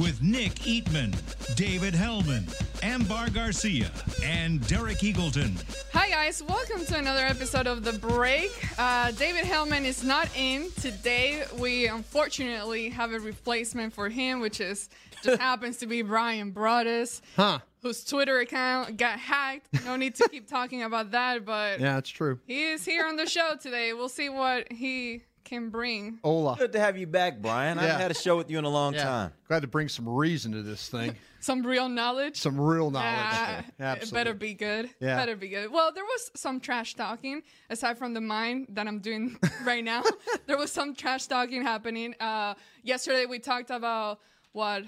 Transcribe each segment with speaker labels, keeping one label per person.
Speaker 1: With Nick Eatman, David Helman, Ambar Garcia, and Derek Eagleton.
Speaker 2: Hi guys, welcome to another episode of The Break. Uh, David Helman is not in today. We unfortunately have a replacement for him, which is just happens to be Bryan Broaddus,
Speaker 3: Huh.
Speaker 2: whose Twitter account got hacked. No need to keep talking about that, but
Speaker 3: Yeah, it's true.
Speaker 2: he is here on the show today. We'll see what he can bring.
Speaker 3: Ola.
Speaker 4: Good to have you back, Bryan. I haven't had a show with you in a long
Speaker 3: Yeah.
Speaker 4: time.
Speaker 3: Glad to bring some reason to this thing.
Speaker 2: Some real knowledge.
Speaker 3: Some real knowledge.
Speaker 2: Ah, it
Speaker 3: Absolutely.
Speaker 2: better be good.
Speaker 3: Yeah.
Speaker 2: Better be good. Well, there was some trash talking aside from the mine that I'm doing right now. there was some trash talking happening. Uh, yesterday we talked about what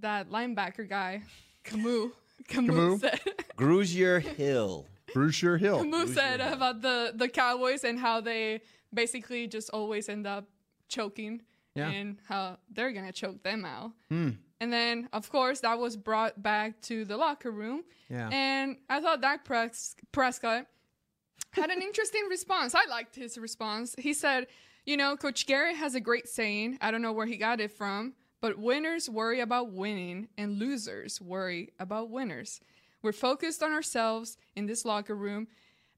Speaker 2: that linebacker guy, Kamu, Kamu,
Speaker 3: Kamu?
Speaker 2: said.
Speaker 4: Grugier Hill.
Speaker 3: Brucier Hill.
Speaker 2: Kamu said about the the Cowboys and how they basically just always end up choking
Speaker 3: Yeah.
Speaker 2: And how they're gonna choke them out. Hmm. And then, of course, that was brought back to the locker room.
Speaker 3: Yeah.
Speaker 2: And I thought Dak Pres- Prescott had an interesting response. I liked his response. He said, You know, Coach Garrett has a great saying. I don't know where he got it from, but winners worry about winning and losers worry about winners. We're focused on ourselves in this locker room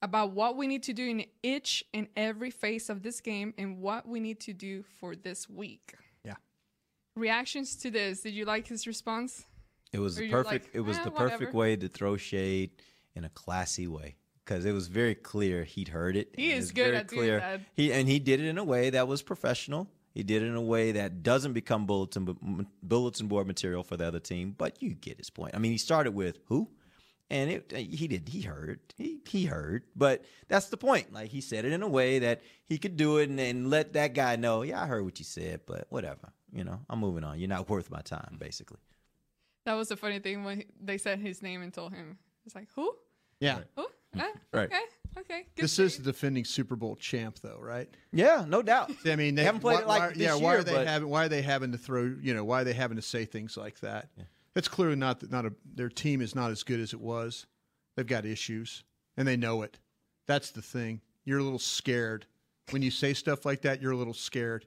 Speaker 2: about what we need to do in each and every phase of this game and what we need to do for this week.
Speaker 3: Yeah.
Speaker 2: Reactions to this. Did you like his response?
Speaker 4: It was the perfect.
Speaker 2: like,
Speaker 4: it was
Speaker 2: "Eh,
Speaker 4: the
Speaker 2: whatever."
Speaker 4: perfect way to throw shade in a classy way because it was very clear he'd heard it.
Speaker 2: He
Speaker 4: is it
Speaker 2: is
Speaker 4: was
Speaker 2: good
Speaker 4: very
Speaker 2: at doing that.
Speaker 4: He and he did it in a way that was professional. He did it in a way that doesn't become bulletin bulletin board material for the other team. But you get his point. I mean, he started with who, and it he did he heard he he heard. But that's the point. Like he said it in a way that he could do it and, and let that guy know. Yeah, I heard what you said, but whatever. You know, I'm moving on. You're not worth my time, basically.
Speaker 2: That was the funny thing when he- they said his name and told him. It's like, who?
Speaker 3: Yeah.
Speaker 2: Who? Eh,
Speaker 4: Right.
Speaker 2: Okay. Okay. Good
Speaker 3: This is the defending Super Bowl champ, though, right?
Speaker 4: Yeah, no doubt.
Speaker 3: I mean, they,
Speaker 4: haven't played
Speaker 3: why,
Speaker 4: it like
Speaker 3: why,
Speaker 4: this
Speaker 3: yeah.
Speaker 4: year,
Speaker 3: Why are they
Speaker 4: but
Speaker 3: having? Why are they having to throw? You know, why are they having to say things like that? That's clearly not not a. Their team is not as good as it was. They've got issues, and they know it. That's the thing. You're a little scared when you say stuff like that. You're a little scared.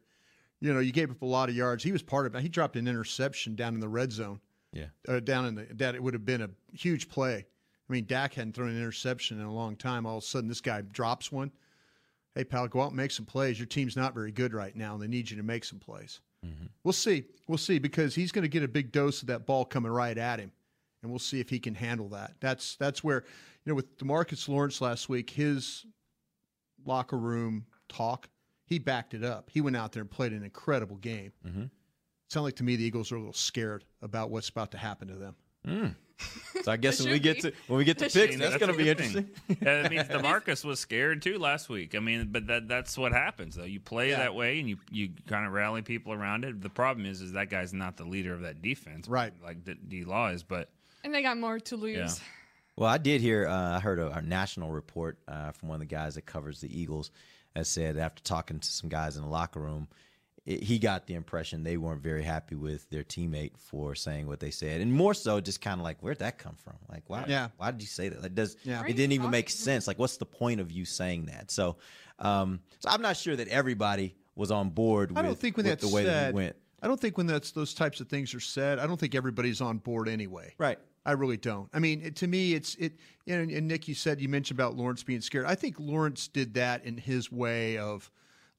Speaker 3: You know, you gave up a lot of yards. He was part of it. He dropped an interception down in the red zone.
Speaker 4: yeah,
Speaker 3: uh, down in the that it would have been a huge play. I mean, Dak hadn't thrown an interception in a long time. All of a sudden, this guy drops one. Hey, pal, go out and make some plays. Your team's not very good right now, and they need you to make some plays. We'll see. We'll see because he's going to get a big dose of that ball coming right at him, and we'll see if he can handle that. That's that's where you know with Demarcus Lawrence last week, his locker room talk, he backed it up. He went out there and played an incredible game. Mm-hmm. Sound like to me the Eagles are a little scared about what's about to happen to them.
Speaker 4: so I guess when we get
Speaker 2: be.
Speaker 4: to when we get to
Speaker 2: It
Speaker 4: picks, that's
Speaker 5: That's
Speaker 4: going to be interesting.
Speaker 5: thing. Yeah, that means Demarcus was scared too last week. I mean, but that that's what happens though. You play
Speaker 3: Yeah.
Speaker 5: that way and you you kind of rally people around it. The problem is is that guy's not the leader of that defense,
Speaker 3: Right.
Speaker 5: Like D, D Law is, but
Speaker 2: and they got more to lose.
Speaker 5: Yeah.
Speaker 4: Well, I did hear. Uh, I heard a, a national report uh, from one of the guys that covers the Eagles that said after talking to some guys in the locker room, it, he got the impression they weren't very happy with their teammate for saying what they said, and more so, just kind of like, where'd that come from? Like, why?
Speaker 3: Yeah.
Speaker 4: Why did you say that? Like, does
Speaker 3: Yeah.
Speaker 4: it didn't even make sense? Like, what's the point of you saying that? So, um, so I'm not sure that everybody was on board.
Speaker 3: I
Speaker 4: with,
Speaker 3: don't think when that's
Speaker 4: the way that
Speaker 3: said,
Speaker 4: he went.
Speaker 3: I don't think when that's those types of things are said, I don't think everybody's on board anyway.
Speaker 4: Right.
Speaker 3: I really don't. I mean, it, to me, it's it. You know, and Nick, you said you mentioned about Lawrence being scared. I think Lawrence did that in his way of.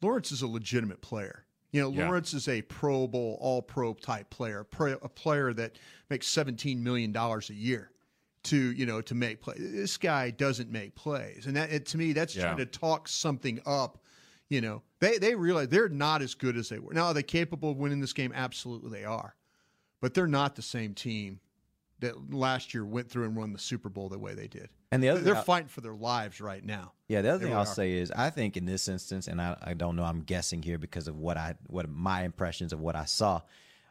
Speaker 3: Lawrence is a legitimate player. You know,
Speaker 5: Yeah.
Speaker 3: Lawrence is a Pro Bowl, All Pro type player, a player that makes seventeen million dollars a year to you know to make play. This guy doesn't make plays, and that to me, that's
Speaker 5: Yeah.
Speaker 3: trying to talk something up. You know, they they realize they're not as good as they were. Now, are they capable of winning this game? Absolutely, they are, but they're not the same team that last year went through and won the Super Bowl the way they did.
Speaker 4: And the other
Speaker 3: they're fighting for their lives right now.
Speaker 4: Yeah, the other
Speaker 3: They
Speaker 4: thing I'll
Speaker 3: are.
Speaker 4: say is I think in this instance, and I, I don't know, I'm guessing here because of what I what my impressions of what I saw.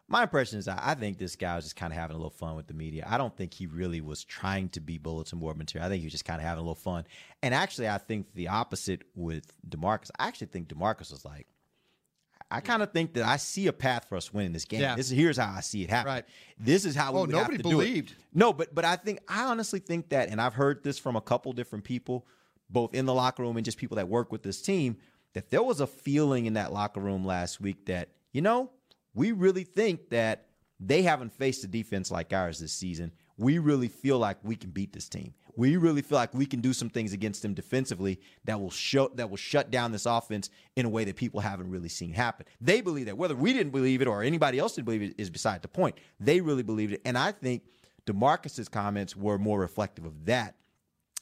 Speaker 4: My impression is I, I think this guy was just kind of having a little fun with the media. I don't think he really was trying to be bulletin board material. I think he was just kind of having a little fun. And actually, I think the opposite with Demarcus. I actually think Demarcus was like, I kind of think that I see a path for us winning this game.
Speaker 3: Yeah.
Speaker 4: This is here's how I see it happen.
Speaker 3: Right.
Speaker 4: This is how we
Speaker 3: Oh,
Speaker 4: would
Speaker 3: nobody
Speaker 4: have to do it.
Speaker 3: believed.
Speaker 4: No, but but I think I honestly think that, and I've heard this from a couple different people, both in the locker room and just people that work with this team, that there was a feeling in that locker room last week that you know we really think that they haven't faced a defense like ours this season. We really feel like we can beat this team. We really feel like we can do some things against them defensively that will show that will shut down this offense in a way that people haven't really seen happen. They believe that whether we didn't believe it or anybody else didn't believe it is beside the point. They really believed it, and I think Demarcus's comments were more reflective of that.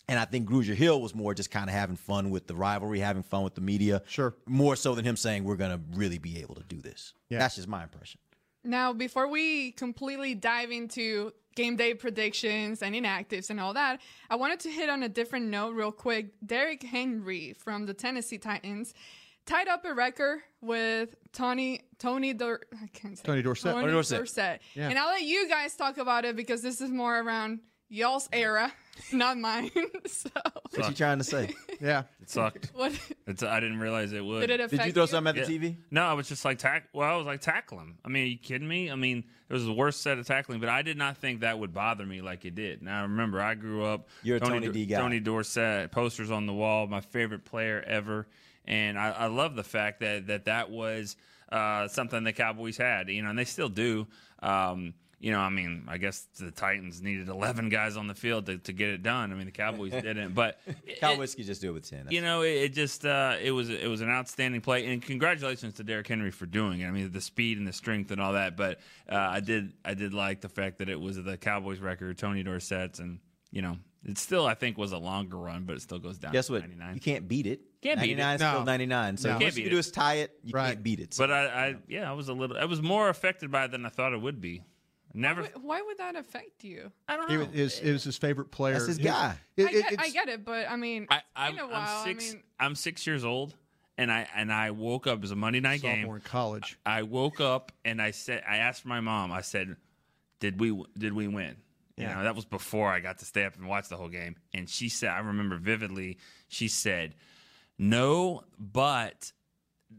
Speaker 4: And I think Grugier Hill was more just kind of having fun with the rivalry, having fun with the media.
Speaker 3: Sure.
Speaker 4: More so than him saying we're going to really be able to do this.
Speaker 3: Yeah.
Speaker 4: That's just my impression.
Speaker 2: Now, before we completely dive into game day predictions and inactives and all that, I wanted to hit on a different note real quick. Derrick Henry from the Tennessee Titans tied up a record with Tony Tony Dor- I can't say
Speaker 3: Tony Dorsett.
Speaker 2: Tony
Speaker 4: Tony Dorsett.
Speaker 2: Dorsett.
Speaker 3: Yeah.
Speaker 2: And I'll let you guys talk about it because this is more around y'all's era, not mine. so,
Speaker 4: What's he trying to say?
Speaker 3: Yeah.
Speaker 5: It sucked.
Speaker 2: what
Speaker 5: It's, I didn't realize it would.
Speaker 2: did it affect
Speaker 4: Did you throw something at the
Speaker 5: Yeah.
Speaker 4: TV?
Speaker 5: No, I was just like tack. Well, I was like tackle him. I mean, are you kidding me? I mean, it was the worst set of tackling, but I did not think that would bother me like it did. Now remember, I grew up.
Speaker 4: You're a Tony D guy.
Speaker 5: Tony Dorsett posters on the wall, my favorite player ever, and I, I love the fact that that that was uh, something the Cowboys had. You know, and they still do. Um, you know, I mean, I guess the Titans needed 11 guys on the field to, to get it done. I mean, the Cowboys didn't, but it-
Speaker 4: Cowboys could just do it with 10.
Speaker 5: you know, it, it just uh, it was it was an outstanding play, and congratulations to Derrick Henry for doing it. I mean, the speed and the strength and all that. But uh, I did I did like the fact that it was the Cowboys record, Tony Dorsett's, and you know, it still I think was a longer run, but it still goes down.
Speaker 4: Guess
Speaker 5: to
Speaker 4: what?
Speaker 5: 99.
Speaker 4: You can't beat it.
Speaker 5: Can't beat it.
Speaker 4: 99
Speaker 3: No.
Speaker 4: still 99. So
Speaker 3: No.
Speaker 4: what
Speaker 5: Can't
Speaker 4: you can do
Speaker 5: it.
Speaker 4: is tie it. You
Speaker 3: Right.
Speaker 4: can't beat it.
Speaker 5: But I, I yeah, I was a little. I was more affected by it than I thought it would be. Never.
Speaker 2: why, why would that affect you?
Speaker 5: I don't
Speaker 3: He
Speaker 5: know.
Speaker 3: was, his, it was his favorite player.
Speaker 4: That's his guy.
Speaker 3: it-
Speaker 2: I,
Speaker 3: it-
Speaker 2: get, I get it, but I mean,
Speaker 5: I,
Speaker 2: it's
Speaker 5: I'm,
Speaker 2: been a while.
Speaker 5: I'm six.
Speaker 2: I mean,
Speaker 5: I'm six years old, and I and I woke up. It was a Monday night game.
Speaker 3: sophomore in college.
Speaker 5: I woke up and I said, I asked my mom. I said, "Did we did we win?" You
Speaker 3: Yeah.
Speaker 5: know, that was before I got to stay up and watch the whole game. And she said, I remember vividly. She said, "No, but."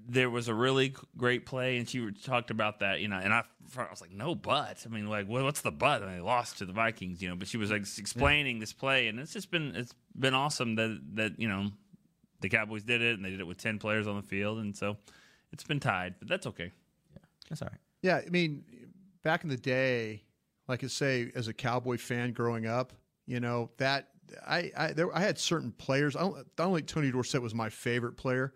Speaker 5: There was a really great play, and she talked about that, you know. And I, I was like, "No, but I mean, like, what's the but?" I mean, they lost to the Vikings, you know. But she was like explaining this play, and it's just been it's been awesome that that you know the Cowboys did it, and they did it with ten players on the field, and so it's been tied, but that's okay.
Speaker 4: Yeah, that's all right.
Speaker 3: Yeah, I mean, back in the day, like I say, as a Cowboy fan growing up, you know that I I, there, I had certain players. I don't, I don't think Tony Dorsett was my favorite player,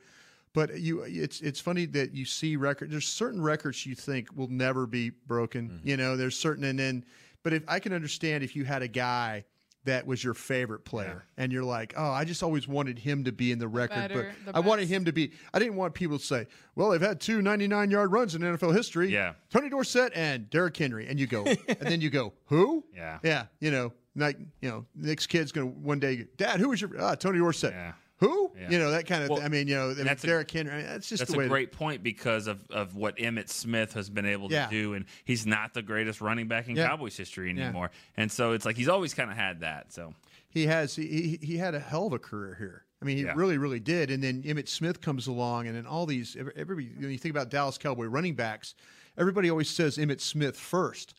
Speaker 3: but you it's it's funny that you see records There's certain records you think will never be broken. You know, there's certain and then, but if I can understand if you had a guy. That was your favorite player, and you're like, "Oh, I just always wanted him to be in the record,
Speaker 2: better,
Speaker 3: but
Speaker 2: the
Speaker 3: I wanted him to be." I didn't want people to say, "Well, they've had two 99 yard runs in NFL history."
Speaker 5: Yeah.
Speaker 3: Tony Dorsett and Derrick Henry, and you go, and then you go, who?
Speaker 5: Yeah.
Speaker 3: yeah, you know, like you know, next kid's gonna one day, Dad, who was your ah, Tony Dorsett?
Speaker 5: Yeah.
Speaker 3: Who?
Speaker 5: Yeah.
Speaker 3: You know that kind of.
Speaker 5: Well,
Speaker 3: thing. I mean, you know, I mean,
Speaker 5: that's a-
Speaker 3: Henry. I mean, that's just
Speaker 5: That's
Speaker 3: the way.
Speaker 5: a great point because of, of what Emmitt Smith has been able to
Speaker 3: Yeah.
Speaker 5: do, and he's not the greatest running back in
Speaker 3: Yeah.
Speaker 5: Cowboys history anymore. And so it's like he's always kind of had that. So
Speaker 3: he has. He, he had a hell of a career here. I mean, he really, really did. And then Emmitt Smith comes along, and then all these. every- Everybody, when you think about Dallas Cowboy running backs, everybody always says Emmitt Smith first.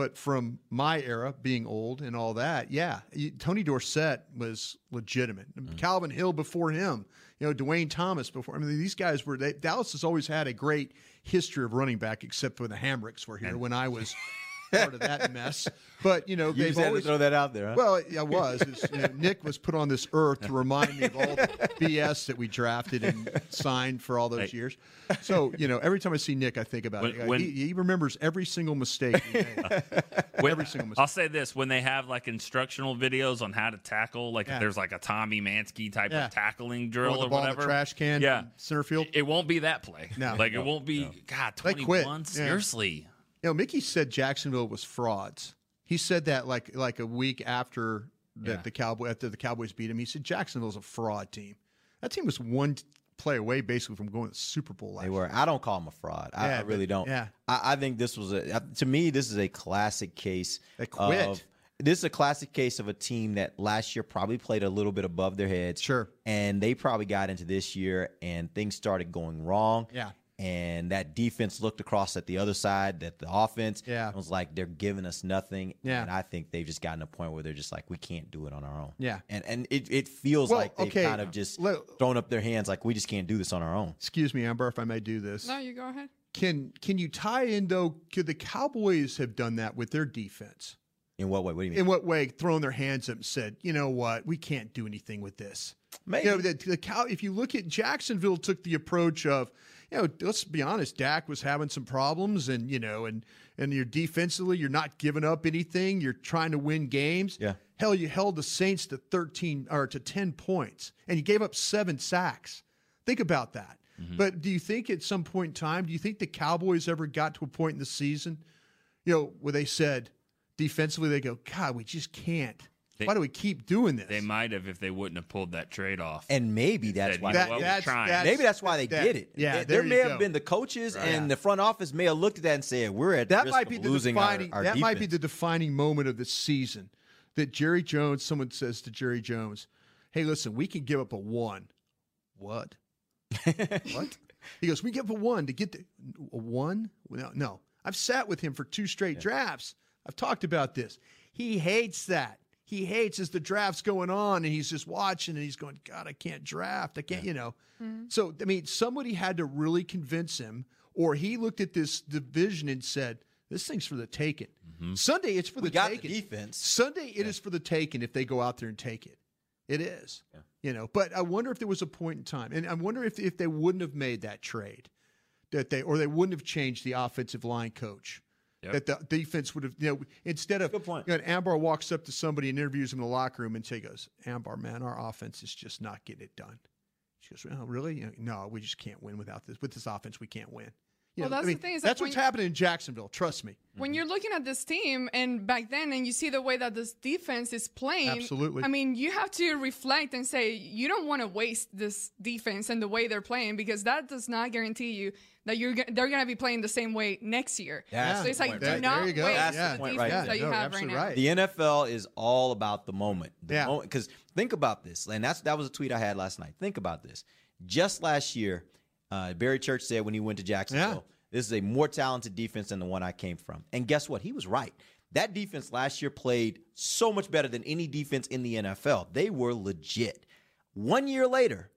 Speaker 3: But from my era, being old and all that, yeah, Tony Dorsett was legitimate. Mm-hmm. Calvin Hill before him, you know, Duane Thomas before. I mean, these guys were. They, Dallas has always had a great history of running back, except for the Hammricks were here when I was part of that mess. But you know,
Speaker 4: You
Speaker 3: they've
Speaker 4: just had
Speaker 3: always
Speaker 4: to throw that out there. Huh?
Speaker 3: well, I was. You know, Nick was put on this earth to remind me of all the BS that we drafted and signed for all those
Speaker 5: Hey.
Speaker 3: years. So, you know, every time I see Nick, I think about
Speaker 5: When-
Speaker 3: it.
Speaker 5: when-
Speaker 3: he, he remembers every single mistake. we made.
Speaker 5: When-
Speaker 3: Every single mistake.
Speaker 5: I'll say this: when they have like instructional videos on how to tackle, like
Speaker 3: Yeah.
Speaker 5: if there's like a Tommy Mansky type
Speaker 3: Yeah.
Speaker 5: of tackling
Speaker 3: Throw
Speaker 5: drill
Speaker 3: the
Speaker 5: or
Speaker 3: ball in the
Speaker 5: whatever,
Speaker 3: trash can
Speaker 5: yeah,
Speaker 3: center field.
Speaker 5: It won't be that play.
Speaker 3: No.
Speaker 5: like it won't be. God,
Speaker 3: They quit.
Speaker 5: 21.
Speaker 3: Yeah. You know, Mickey said Jacksonville was frauds. He said that like like a week after that
Speaker 5: Yeah.
Speaker 3: the Cowboy after the Cowboys beat him. He said Jacksonville's a fraud team. That team was one play away basically from going to the Super Bowl. Last
Speaker 4: They were. I don't call him a fraud. I,
Speaker 3: Yeah,
Speaker 4: I really
Speaker 3: but-
Speaker 4: don't.
Speaker 3: yeah.
Speaker 4: I, I think this was a. To me, this is a classic case.
Speaker 3: They quit.
Speaker 4: Of, this is a classic case of a team that last year probably played a little bit above their heads.
Speaker 3: Sure.
Speaker 4: And they probably got into this year and things started going wrong.
Speaker 3: Yeah.
Speaker 4: And that defense looked across at the other side, that the offense
Speaker 3: Yeah.
Speaker 4: was like they're giving us nothing.
Speaker 3: Yeah.
Speaker 4: And I think they've just gotten to a point where they're just like, we can't do it on our own.
Speaker 3: Yeah.
Speaker 4: And and it, it feels
Speaker 3: Well,
Speaker 4: like they've
Speaker 3: okay,
Speaker 4: kind of just
Speaker 3: let-
Speaker 4: thrown up their hands like we just can't do this on our own.
Speaker 3: Excuse me, Amber, if I may do this.
Speaker 2: No, you go ahead.
Speaker 3: Can can you tie in though? Could the Cowboys have done that with their defense?
Speaker 4: In what way? What do you mean?
Speaker 3: In what way? Thrown their hands up and said, you know what, we can't do anything with this.
Speaker 4: Maybe.
Speaker 3: You know, the, the cow. If you look at Jacksonville, took the approach of, you know, let's be honest, Dak was having some problems, and you know, and and you're defensively, you're not giving up anything. You're trying to win games.
Speaker 4: Yeah.
Speaker 3: Hell, you held the Saints to 13 or to 10 points, and you gave up seven sacks. Think about that. Mm-hmm. But do you think at some point in time, do you think the Cowboys ever got to a point in the season, you know, where they said defensively, they go, God, we just can't.
Speaker 5: They-
Speaker 3: Why do we keep doing this?
Speaker 5: They might have if they wouldn't have pulled that trade off.
Speaker 4: And maybe that's
Speaker 5: Said,
Speaker 4: why.
Speaker 3: That-
Speaker 5: what,
Speaker 3: that's-
Speaker 5: trying.
Speaker 3: that's-
Speaker 4: maybe that's why they
Speaker 3: that-
Speaker 4: did it.
Speaker 3: yeah,
Speaker 4: there,
Speaker 3: there
Speaker 4: may have
Speaker 3: go.
Speaker 4: been the coaches
Speaker 3: Right.
Speaker 4: and the front office may have looked at that and said, "We're at
Speaker 3: that
Speaker 4: risk
Speaker 3: might
Speaker 4: of
Speaker 3: be the
Speaker 4: losing
Speaker 3: defining.
Speaker 4: our, our
Speaker 3: that might be the defining moment of the season. That Jerry Jones, someone says to Jerry Jones, "Hey, listen, we can give up a one. What? what? He goes, we give up a one to get the a one. No, no. I've sat with him for two straight drafts. I've talked about this. He hates that. He hates as the draft's going on and he's just watching and he's going, God, I can't draft. I can't, you know. Mm-hmm. So, I mean, somebody had to really convince him, or he looked at this division and said, this thing's for the taking. Mm-hmm. Sunday, it's for
Speaker 4: We
Speaker 3: the
Speaker 4: got the
Speaker 3: taking.
Speaker 4: defense.
Speaker 3: Sunday, it is for the taking if they go out there and take it. It is. You know, but I wonder if there was a point in time, and I wonder if if they wouldn't have made that trade, that they or they wouldn't have changed the offensive line coach.
Speaker 5: Yep.
Speaker 3: That the defense would have, you know, instead of
Speaker 4: Good point.
Speaker 3: You know, Ambar walks up to somebody and interviews him in the locker room and say, goes, Ambar, man, our offense is just not getting it done. She goes, well, really? You know, No, we just can't win without this. With this offense, we can't win. You
Speaker 2: Well,
Speaker 3: know, I
Speaker 2: that's the thing is that
Speaker 3: that's what's
Speaker 2: when-
Speaker 3: happening in Jacksonville. Trust me.
Speaker 2: when you're looking at this team and back then and you see the way that this defense is playing
Speaker 3: Absolutely.
Speaker 2: i mean you have to reflect and say you don't want to waste this defense and the way they're playing because that does not guarantee you that you're they're going to be playing the same way next year
Speaker 4: That's
Speaker 2: so
Speaker 4: the
Speaker 2: it's like
Speaker 4: point
Speaker 2: do
Speaker 3: there.
Speaker 2: not
Speaker 3: There you go.
Speaker 2: waste
Speaker 3: That's
Speaker 2: the
Speaker 3: the
Speaker 2: defense
Speaker 4: point right
Speaker 2: that you
Speaker 3: No,
Speaker 2: have right
Speaker 3: absolutely
Speaker 2: now
Speaker 3: right.
Speaker 4: The NFL is all about the moment. The
Speaker 3: Yeah.
Speaker 4: moment because think about this, and that's that was a tweet I had last night. Think about this. Just last year, uh, Barry Church said when he went to Jacksonville, this is a more talented defense than the one I came from. And guess what? He was right. That defense last year played so much better than any defense in the NFL. They were legit. One year later,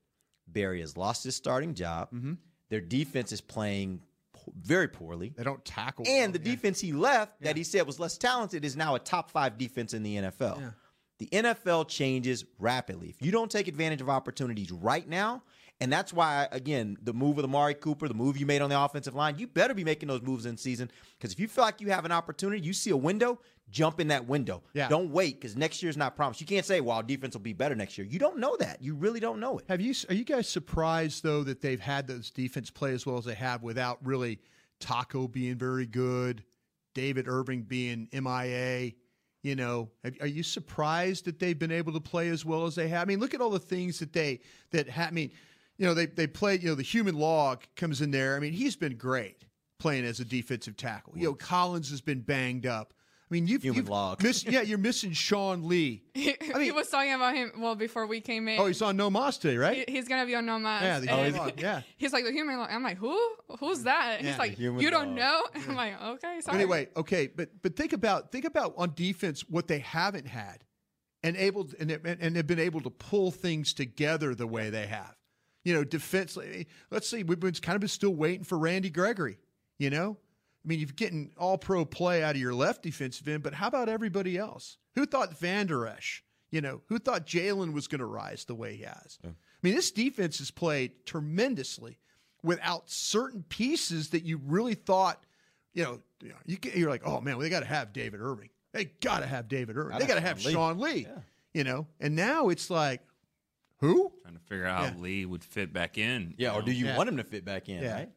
Speaker 4: Barry has lost his starting job.
Speaker 3: Mm-hmm.
Speaker 4: Their defense is playing very poorly.
Speaker 3: They don't tackle.
Speaker 4: And
Speaker 3: well.
Speaker 4: the defense he left that he said was less talented is now a top five defense in the NFL. The NFL changes rapidly. If you don't take advantage of opportunities right now, and that's why, again, the move of Amari Cooper, the move you made on the offensive line, you better be making those moves in season. Because if you feel like you have an opportunity, you see a window, jump in that window.
Speaker 3: Yeah.
Speaker 4: Don't wait because next year's not promised. You can't say, well, defense will be better next year. You don't know that. You really don't know it.
Speaker 3: Have you? Are you guys surprised though that they've had those defense play as well as they have without really Taco being very good, David Irving being MIA? You know, are you surprised that they've been able to play as well as they have? I mean, look at all the things that they that ha- I mean, you know, they they played. You know, the human log comes in there. I mean, he's been great playing as a defensive tackle. You know, Collins has been banged up. I mean, you've,
Speaker 4: Human
Speaker 3: you've
Speaker 4: log.
Speaker 3: missed- yeah, you're missing Sean Lee.
Speaker 2: he,
Speaker 3: I mean- he
Speaker 2: was talking about him well before we came in
Speaker 3: Oh, he's on No Mas today, right?
Speaker 2: He- he's gonna be on no Mas.
Speaker 3: Yeah, the human log, yeah.
Speaker 2: he's like the human log. I'm like, who? Who's that? And
Speaker 3: Yeah,
Speaker 2: he's like,
Speaker 4: the human
Speaker 2: you don't
Speaker 4: log.
Speaker 2: know. I'm like, okay, sorry.
Speaker 3: Anyway, okay, but but think about think about on defense what they haven't had, and able and and and have been able to pull things together the way they have. You know, defense. Eh, let's see, we've been kind of been still waiting for Randy Gregory. You know, I mean, you're getting all pro play out of your left defensive end, but how about everybody else? Who thought Vander Esch? You know, who thought Jaylon was going to rise the way he has? I mean, this defense has played tremendously without certain pieces that you really thought, you know, you know, you get, you're like, oh man, well, they got to have David Irving. They got to have David Irving. They got to have Sean Lee. You know, and now it's like, who?
Speaker 5: Trying to figure out how
Speaker 3: Yeah.
Speaker 5: Lee would fit back in.
Speaker 4: Yeah, or do you
Speaker 3: Yeah.
Speaker 4: want him to fit back in,
Speaker 3: Yeah.
Speaker 4: right?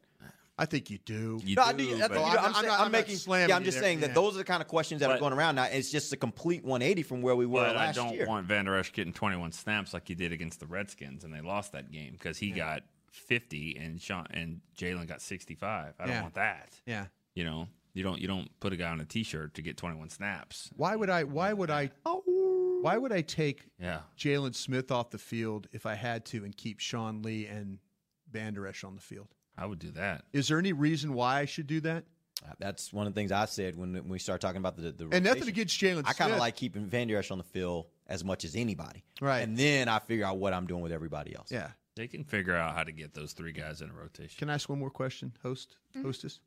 Speaker 3: I think you do.
Speaker 5: You
Speaker 4: No, I
Speaker 5: do,
Speaker 4: do. That's
Speaker 5: but-
Speaker 4: what
Speaker 3: I'm
Speaker 4: I'm,
Speaker 3: not-
Speaker 4: saying-
Speaker 3: I'm
Speaker 4: I'm
Speaker 3: not- I'm
Speaker 4: making.
Speaker 3: slamming
Speaker 4: Yeah, I'm
Speaker 3: you
Speaker 4: just
Speaker 3: there.
Speaker 4: saying that
Speaker 3: Yeah.
Speaker 4: those are the kind of questions that are
Speaker 5: But-
Speaker 4: going around now. It's just a complete 180 from where we were
Speaker 5: But I
Speaker 4: last
Speaker 5: don't
Speaker 4: year.
Speaker 5: want Vander Esch getting 21 snaps like he did against the Redskins, and they lost that game because he got fifty and Sean and Jaylon got sixty five. I don't
Speaker 3: Yeah.
Speaker 5: want that.
Speaker 3: Yeah.
Speaker 5: You know, you don't you don't put a guy on a T-shirt to get twenty one snaps.
Speaker 3: Why would I? Why would I? Oh. Why would I take
Speaker 5: Yeah,
Speaker 3: Jaylon Smith off the field if I had to and keep Sean Lee and Vander Esch on the field?
Speaker 5: I would do that.
Speaker 3: Is there any reason why I should do that?
Speaker 4: Uh, That's one of the things I said when, when we start talking about the the
Speaker 3: And nothing
Speaker 4: rotation.
Speaker 3: against Jaylon
Speaker 4: I kind of like keeping Vander Esch on the field as much as anybody,
Speaker 3: Right.
Speaker 4: And then I figure out what I'm doing with everybody else.
Speaker 3: Yeah.
Speaker 5: They can figure out how to get those three guys in a rotation.
Speaker 3: Can I ask one more question, host, hostess?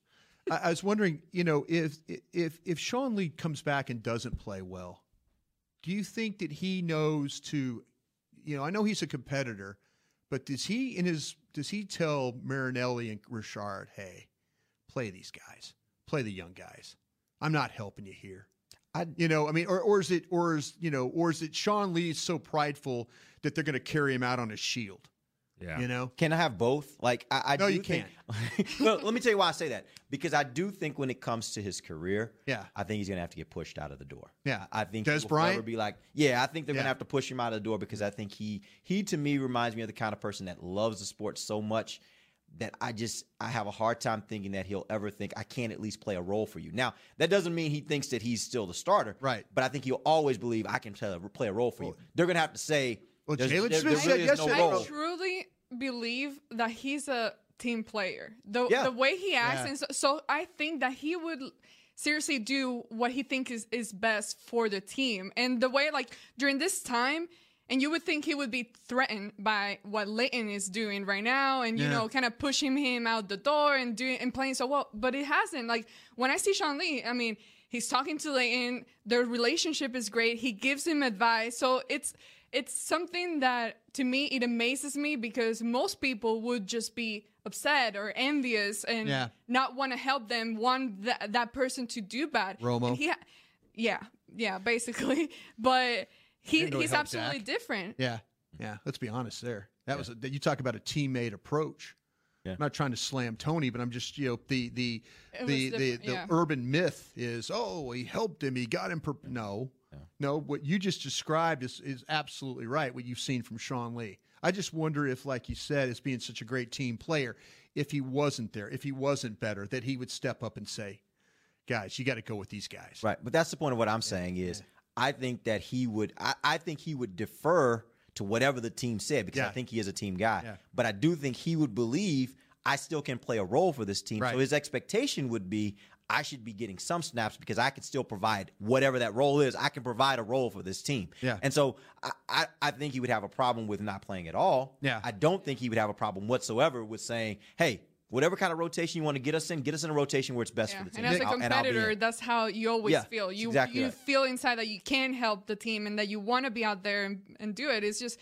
Speaker 3: I, I was wondering, you know, if if if Sean Lee comes back and doesn't play well, do you think that he knows to, you know, I know he's a competitor, but does he in his does he tell Marinelli and Richard, hey, play these guys, play the young guys. I'm not helping you here.
Speaker 4: I-
Speaker 3: you know, I mean, or, or is it, or is you know, or is it Sean Lee so prideful that they're going to carry him out on his shield?
Speaker 5: Yeah,
Speaker 3: You know,
Speaker 4: Can I have both? Like I, I
Speaker 3: No,
Speaker 4: do
Speaker 3: you
Speaker 4: think, can't. no, let me tell you why I say that. Because I do think when it comes to his career,
Speaker 3: Yeah.
Speaker 4: I think he's gonna have to get pushed out of the door.
Speaker 3: Yeah.
Speaker 4: I think
Speaker 3: Des
Speaker 4: he will
Speaker 3: Bryant?
Speaker 4: be like, yeah, I think they're
Speaker 3: Yeah.
Speaker 4: gonna have to push him out of the door because I think he he to me reminds me of the kind of person that loves the sport so much that I just I have a hard time thinking that he'll ever think I can't at least play a role for you. Now that doesn't mean he thinks that he's still the starter,
Speaker 3: Right.
Speaker 4: But I think he'll always believe I can play, play a role for you. They're gonna have to say,
Speaker 3: Well,
Speaker 4: there's-
Speaker 3: Jaylon
Speaker 4: there-
Speaker 3: Smith
Speaker 4: there really
Speaker 3: said
Speaker 4: is no
Speaker 2: I truly believe that he's a team player. The
Speaker 4: Yeah.
Speaker 2: the way he acts,
Speaker 3: Yeah.
Speaker 2: and so, so I think that he would seriously do what he thinks is is best for the team. And the way like during this time. And you would think he would be threatened by what Leighton is doing right now, and you
Speaker 3: Yeah.
Speaker 2: know, kind of pushing him out the door and doing and playing so well. But it hasn't. Like when I see Sean Lee, I mean, he's talking to Leighton. Their relationship is great. He gives him advice. So it's it's something that to me it amazes me because most people would just be upset or envious and
Speaker 3: Yeah.
Speaker 2: not want to help them, want that that person to do bad.
Speaker 3: Romo.
Speaker 2: And he ha- yeah, yeah, basically. But he he's absolutely
Speaker 3: Dak.
Speaker 2: different.
Speaker 3: Yeah, yeah. Let's be honest. There, that was a, you talk about a teammate approach.
Speaker 4: Yeah.
Speaker 3: I'm not trying to slam Tony, but I'm just you know the the
Speaker 2: It
Speaker 3: the the,
Speaker 2: different,
Speaker 3: the
Speaker 2: yeah.
Speaker 3: urban myth is oh he helped him he got him per- no no what you just described is is absolutely right what you've seen from Sean Lee. I just wonder if like you said as being such a great team player if he wasn't there if he wasn't better that he would step up and say guys you got to go with these guys
Speaker 4: Right. But that's the point of what I'm saying is I think that he would I, I think he would defer to whatever the team said because I think he is a team guy.
Speaker 3: Yeah.
Speaker 4: But I do think he would believe I still can play a role for this team.
Speaker 3: Right.
Speaker 4: So his expectation would be I should be getting some snaps because I can still provide whatever that role is. I can provide a role for this team.
Speaker 3: Yeah.
Speaker 4: And so I, I, I think he would have a problem with not playing at all.
Speaker 3: Yeah.
Speaker 4: I don't think he would have a problem whatsoever with saying, hey, whatever kind of rotation you want to get us in, get us in a rotation where it's best
Speaker 2: Yeah.
Speaker 4: for the team.
Speaker 2: And as a
Speaker 4: I'll- and I'll be
Speaker 2: competitor,
Speaker 4: in.
Speaker 2: that's how you always
Speaker 4: Yeah,
Speaker 2: feel. You
Speaker 4: exactly
Speaker 2: you
Speaker 4: right.
Speaker 2: feel inside that you can help the team and that you want to be out there and, and do it. It's just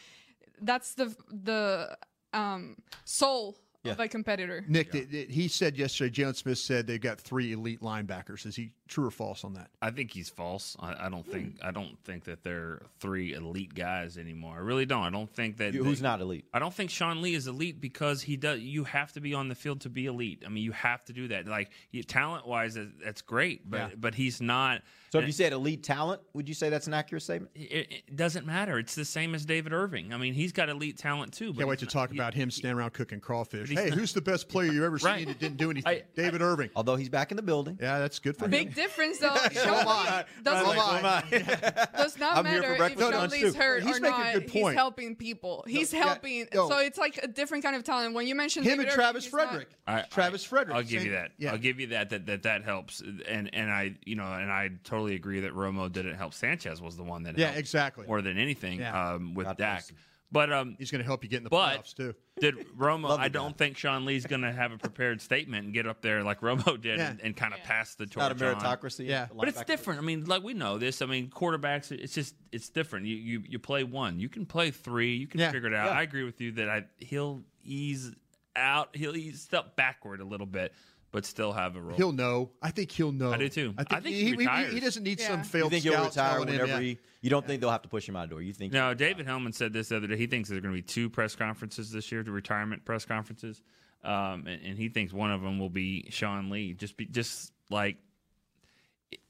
Speaker 2: that's the the um, soul of a competitor.
Speaker 3: Nick, th- th- he said yesterday. Jaylon Smith said they've got three elite linebackers. Is he true or false on that?
Speaker 5: I think he's false. I, I don't think hmm. I don't think that they're three elite guys anymore. I really don't. I don't think that
Speaker 4: You- who's
Speaker 5: they-
Speaker 4: not elite?
Speaker 5: I don't think Sean Lee is elite because he does. You have to be on the field to be elite. I mean, you have to do that. Like talent wise, that's great, but
Speaker 3: Yeah.
Speaker 5: but he's not.
Speaker 4: So if you said elite talent, would you say that's an accurate statement?
Speaker 5: it, it doesn't matter. It's the same as David Irving. I mean, he's got elite talent too. But
Speaker 3: Can't wait to
Speaker 5: not-
Speaker 3: talk about him standing around cooking crawfish. Hey,
Speaker 5: not-
Speaker 3: who's the best player you've ever
Speaker 5: Right.
Speaker 3: seen that didn't do anything?
Speaker 5: I-
Speaker 3: David Irving.
Speaker 4: Although he's back in the building.
Speaker 3: Yeah, that's good for him.
Speaker 2: Big difference though. Sean Lee doesn't does not
Speaker 4: I'm here
Speaker 2: matter
Speaker 4: for
Speaker 2: if
Speaker 4: breakfast
Speaker 2: Sean
Speaker 4: lunch,
Speaker 2: Lee's
Speaker 4: too.
Speaker 2: hurt
Speaker 3: He's
Speaker 2: or
Speaker 3: making a
Speaker 2: not.
Speaker 3: good
Speaker 2: He's
Speaker 3: point.
Speaker 2: helping people. He's
Speaker 3: yeah,
Speaker 2: helping.
Speaker 3: no.
Speaker 2: So it's like a different kind of talent. When you mentioned
Speaker 3: Him
Speaker 2: David
Speaker 3: and
Speaker 2: Irving,
Speaker 3: Travis
Speaker 2: he's not-
Speaker 3: Frederick.
Speaker 5: I-
Speaker 3: Travis Frederick.
Speaker 5: I'll give you that.
Speaker 3: Yeah.
Speaker 5: I'll give you that, that. That that helps. And and I you know and I totally agree that Romo didn't help. Sanchez was the one that
Speaker 3: Yeah,
Speaker 5: helped
Speaker 3: exactly.
Speaker 5: more than anything
Speaker 3: Yeah.
Speaker 5: um, with
Speaker 4: God
Speaker 5: Dak.
Speaker 4: bless.
Speaker 5: But um,
Speaker 3: He's going to help you get in the
Speaker 5: But-
Speaker 3: playoffs too.
Speaker 5: did Romo? I don't
Speaker 4: guy.
Speaker 5: think Sean Lee's going to have a prepared statement and get up there like Romo did
Speaker 3: Yeah.
Speaker 5: and, and kind of pass the torch.
Speaker 4: Not a
Speaker 5: on.
Speaker 4: meritocracy.
Speaker 3: Yeah.
Speaker 5: But it's different. I mean, like we know this. I mean, quarterbacks. It's just it's different. You you, you play one. You can play three. You can
Speaker 3: Yeah.
Speaker 5: figure it out.
Speaker 4: Yeah.
Speaker 5: I agree with you that I he'll ease out. He'll ease step backward a little bit, but still have a role.
Speaker 3: He'll know. I think he'll know.
Speaker 5: I do, too.
Speaker 3: I think,
Speaker 5: I think
Speaker 3: he,
Speaker 5: he
Speaker 3: he, he doesn't need some
Speaker 2: Yeah.
Speaker 3: failed
Speaker 4: You think he'll retire
Speaker 3: telling him,
Speaker 4: whenever
Speaker 3: yeah.
Speaker 4: he? You don't think they'll have to push him out of the door? You think?
Speaker 5: No, David Helman said this the other day. He thinks there are going to be two press conferences this year, the retirement press conferences, um, and, and he thinks one of them will be Sean Lee. Just be just like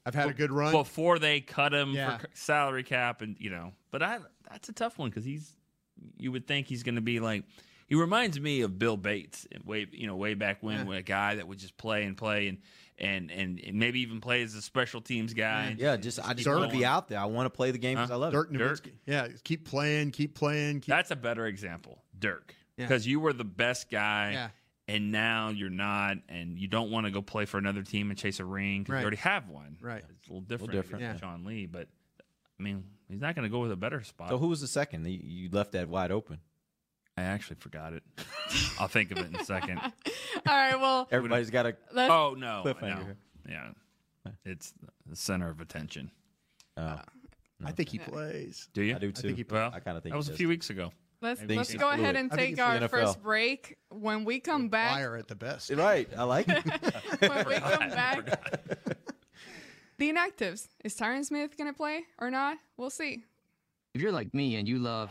Speaker 3: I've had a good run.
Speaker 5: before they cut him
Speaker 3: Yeah.
Speaker 5: for salary cap, and you know. But I that's a tough one because he's. You would think he's going to be like he reminds me of Bill Bates, eh, way you know way back when, when a guy that would just play and play and and and maybe even play as a special teams guy. and
Speaker 4: Yeah, just I just want to be out there. I want to play the game because
Speaker 5: Huh?
Speaker 4: I love
Speaker 3: Dirk
Speaker 4: it.
Speaker 5: Dirk.
Speaker 3: Nowitzki. Yeah, keep playing, keep playing. Keep,
Speaker 5: That's a better example, Dirk,
Speaker 3: Yeah.
Speaker 5: because you were the best guy.
Speaker 3: Yeah.
Speaker 5: And now you're not, and you don't want to go play for another team and chase a ring because
Speaker 3: Right.
Speaker 5: you already have one.
Speaker 3: Right.
Speaker 5: It's a little different.
Speaker 4: different.
Speaker 5: against
Speaker 3: Yeah.
Speaker 5: Sean Lee, but I mean, he's not going to go with a better spot.
Speaker 4: So who was the second? You, you left that wide open.
Speaker 5: I actually forgot it. I'll think of it in a second.
Speaker 2: All right, well,
Speaker 4: Everybody's got a.
Speaker 2: let's,
Speaker 5: Oh no,
Speaker 4: Cliffhanger
Speaker 5: no. yeah, it's the center of attention.
Speaker 4: Oh, uh,
Speaker 3: I think he plays.
Speaker 5: Do you?
Speaker 4: I do too.
Speaker 3: think he-
Speaker 5: Well,
Speaker 4: I kinda think
Speaker 5: that was
Speaker 4: he
Speaker 5: a
Speaker 4: does.
Speaker 5: few weeks ago.
Speaker 2: let's,
Speaker 4: think
Speaker 2: let's
Speaker 4: he's
Speaker 2: go ahead
Speaker 4: fluid.
Speaker 2: and
Speaker 4: I
Speaker 2: take
Speaker 4: it's the
Speaker 2: our
Speaker 4: NFL.
Speaker 2: first break. When we come back,
Speaker 3: Fire at the best.
Speaker 4: right. I like it.
Speaker 2: when we come back, the inactives. Is Tyron Smith going to play or not? We'll see.
Speaker 6: If you're like me and you love.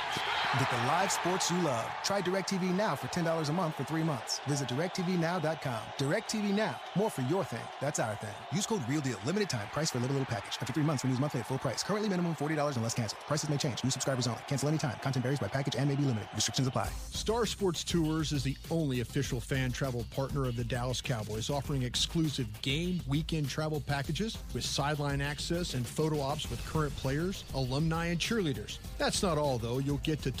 Speaker 7: Get the live sports you love. Try DirecTV Now for $10 a month for three months. Visit DirecTVNow.com. DirecTV Now. More for your thing. That's our thing. Use code REALDEAL. Limited time. Price for little, little package. After three months, renews monthly at full price. Currently minimum $40 unless canceled. Prices may change. New subscribers only. Cancel anytime. Content varies by package and may be limited. Restrictions apply.
Speaker 8: Star Sports Tours is the only official fan travel partner of the Dallas Cowboys, offering exclusive game weekend travel packages with sideline access and photo ops with current players, alumni, and cheerleaders. That's not all, though. You'll get to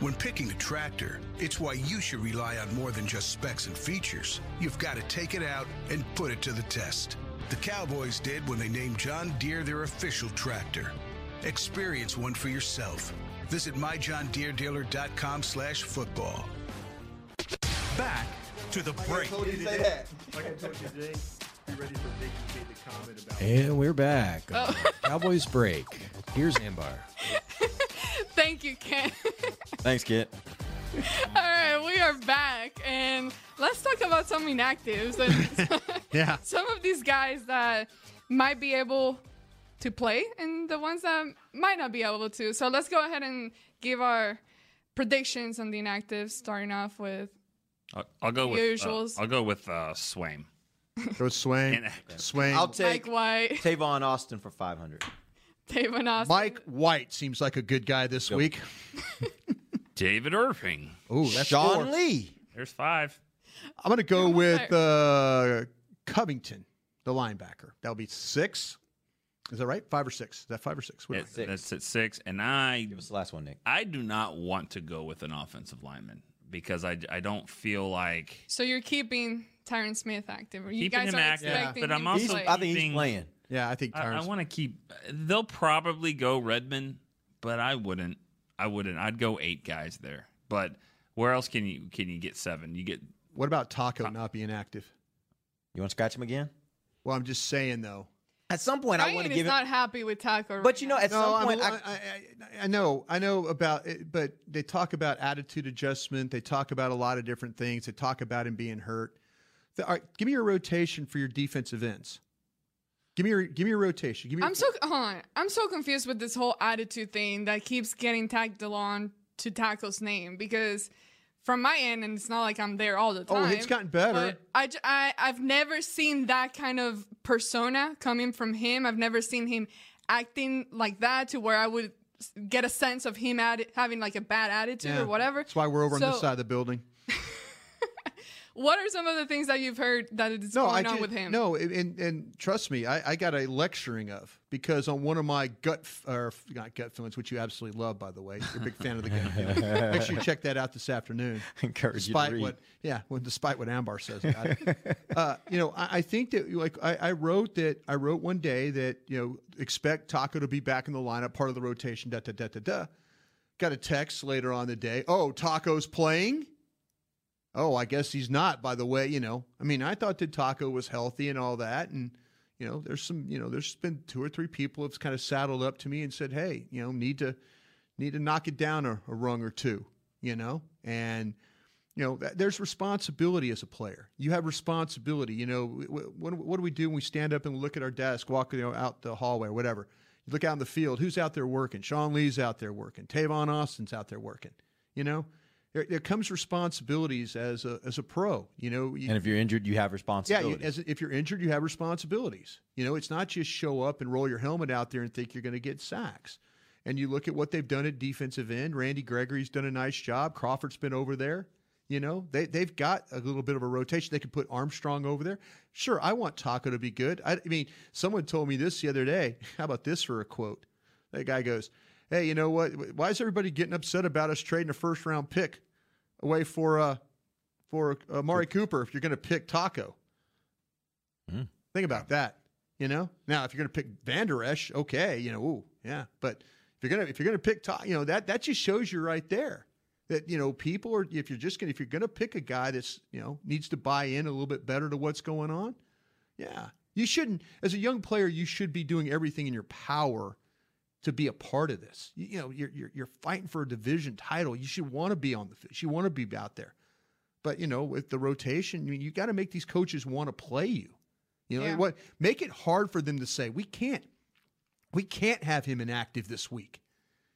Speaker 9: When picking a tractor, it's why you should rely on more than just specs and features. You've got to take it out and put it to the test. The Cowboys did when they named John Deere their official tractor. Experience one for yourself. Visit myjohndeerdealer.com slash football.
Speaker 1: Back to the break.
Speaker 3: I told you today, be ready for Big K comment about
Speaker 10: And we're back.
Speaker 2: Oh.
Speaker 10: Cowboys break. Here's Ambar.
Speaker 2: Thank you, Ken.
Speaker 4: Thanks, Kit.
Speaker 2: All right, we are back, and let's talk about some inactives and
Speaker 3: Yeah.
Speaker 2: some of these guys that might be able to play, and the ones that might not be able to. So let's go ahead and give our predictions on the inactives, starting off with
Speaker 5: I'll, I'll go with
Speaker 2: Usuals.
Speaker 5: Uh, I'll go with uh, Swaim.
Speaker 3: Go
Speaker 5: Swaim.
Speaker 3: Swaim.
Speaker 4: I'll take
Speaker 2: Mike White,
Speaker 4: Tavon Austin for 500.
Speaker 2: David Austin.
Speaker 3: Mike White seems like a good guy this
Speaker 4: Yep.
Speaker 3: week.
Speaker 5: David Irving.
Speaker 3: Ooh, that's
Speaker 4: Sean
Speaker 3: four.
Speaker 4: Lee.
Speaker 5: There's five.
Speaker 3: I'm going to go with uh, Covington, the linebacker. That'll be six. Is that right? Five or six? Is that five or six? What-
Speaker 5: It- that's at six, and I
Speaker 4: Give us the last one, Nick.
Speaker 5: I do not want to go with an offensive lineman because I, I don't feel like
Speaker 2: So you're keeping Tyron Smith active. or You
Speaker 5: Keeping
Speaker 2: guys
Speaker 5: him
Speaker 2: are
Speaker 5: active,
Speaker 2: expecting
Speaker 5: but I'm
Speaker 2: him
Speaker 5: also
Speaker 2: to play.
Speaker 4: I think he's
Speaker 5: keeping-
Speaker 4: playing.
Speaker 3: Yeah, I think
Speaker 5: I, I want to keep. They'll probably go Redmond, but I wouldn't. I wouldn't. I'd go eight guys there. But where else can you can you get seven? You get
Speaker 3: what about Taco not being active?
Speaker 4: You want to scratch him again?
Speaker 3: Well, I'm just saying though.
Speaker 4: At some point, I want
Speaker 2: Ryan
Speaker 4: to
Speaker 2: is
Speaker 4: give him.
Speaker 2: not happy with Taco.
Speaker 4: But you know, at
Speaker 3: No,
Speaker 4: some
Speaker 3: I'm,
Speaker 4: point,
Speaker 3: I,
Speaker 4: I,
Speaker 3: I, I, I know, I know about it, but they talk about attitude adjustment. They talk about a lot of different things. They talk about him being hurt. The, all right, give me your rotation for your defensive ends. Give me your, give me your rotation. Give me.
Speaker 2: I'm so on. I'm so confused with this whole attitude thing that keeps getting tagged along to Taco's name because from my end, and it's not like I'm there all the time.
Speaker 3: Oh, it's gotten better.
Speaker 2: I, I I've never seen that kind of persona coming from him. I've never seen him acting like that to where I would get a sense of him at having like a bad attitude
Speaker 3: Yeah.
Speaker 2: or whatever.
Speaker 3: That's why we're over on this side of the building.
Speaker 2: What are some of the things that you've heard that is
Speaker 3: no,
Speaker 2: going
Speaker 3: I
Speaker 2: on
Speaker 3: ju-
Speaker 2: with him?
Speaker 3: No, and, and trust me, I, I got a lecturing of because on one of my gut f- or not gut feelings, which you absolutely love, by the way, you're a big fan of the gut feeling. Make sure you check that out this afternoon.
Speaker 4: Encourage you to read.
Speaker 3: what, yeah, well, despite what Ambar says about it. uh, you know, I, I think that like I, I wrote that I wrote one day that you know expect Taco to be back in the lineup, part of the rotation. Da da da da da. Got a text later on the day. Oh, Taco's playing. Oh, I guess he's not. By the way, you know, I mean, I thought that Taco was healthy and all that, and you know, there's some, you know, there's been two or three people have kind of saddled up to me and said, hey, you know, need to need to knock it down a, a rung or two, you know, and you know, th- there's responsibility as a player. You have responsibility. You know, w- what, what do we do when we stand up and look at our desk, walk you know, out the hallway or whatever? You look out in the field. Who's out there working? Sean Lee's out there working. Tavon Austin's out there working. You know, there, there comes responsibilities as a as a pro. You know, you,
Speaker 4: And if you're injured, you have
Speaker 3: yeah,
Speaker 4: responsibilities.
Speaker 3: you, as, if you're injured, you have responsibilities. You know, it's not just show up and roll your helmet out there and think you're going to get sacks. And you look at what they've done at defensive end. Randy Gregory's done a nice job. Crawford's been over there. You know, they they've got a little bit of a rotation. They can put Armstrong over there. Sure, I want Taco to be good. I, I mean, someone told me this the other day. How about this for a quote? That guy goes, "Hey, you know what? Why is everybody getting upset about us trading a first round pick away for uh for uh, Mari Cooper if you're going to pick Taco?" Think about that. You know, now if you're going to pick Vander Esch, okay, you know, ooh, yeah. But if you're gonna if you're gonna pick, Ta- you know, that that just shows you right there that you know people are if you're just gonna if you're gonna pick a guy that's you know needs to buy in a little bit better to what's going on, yeah, you shouldn't as a young player you should be doing everything in your power to be a part of this. You, you know, you're, you're you're fighting for a division title. You should want to be on the field. You want to be out there. But you know, with the rotation, I mean, you got to make these coaches want to play you. You know
Speaker 2: Yeah.
Speaker 3: what? Make it hard for them to say we can't, we can't have him inactive this week.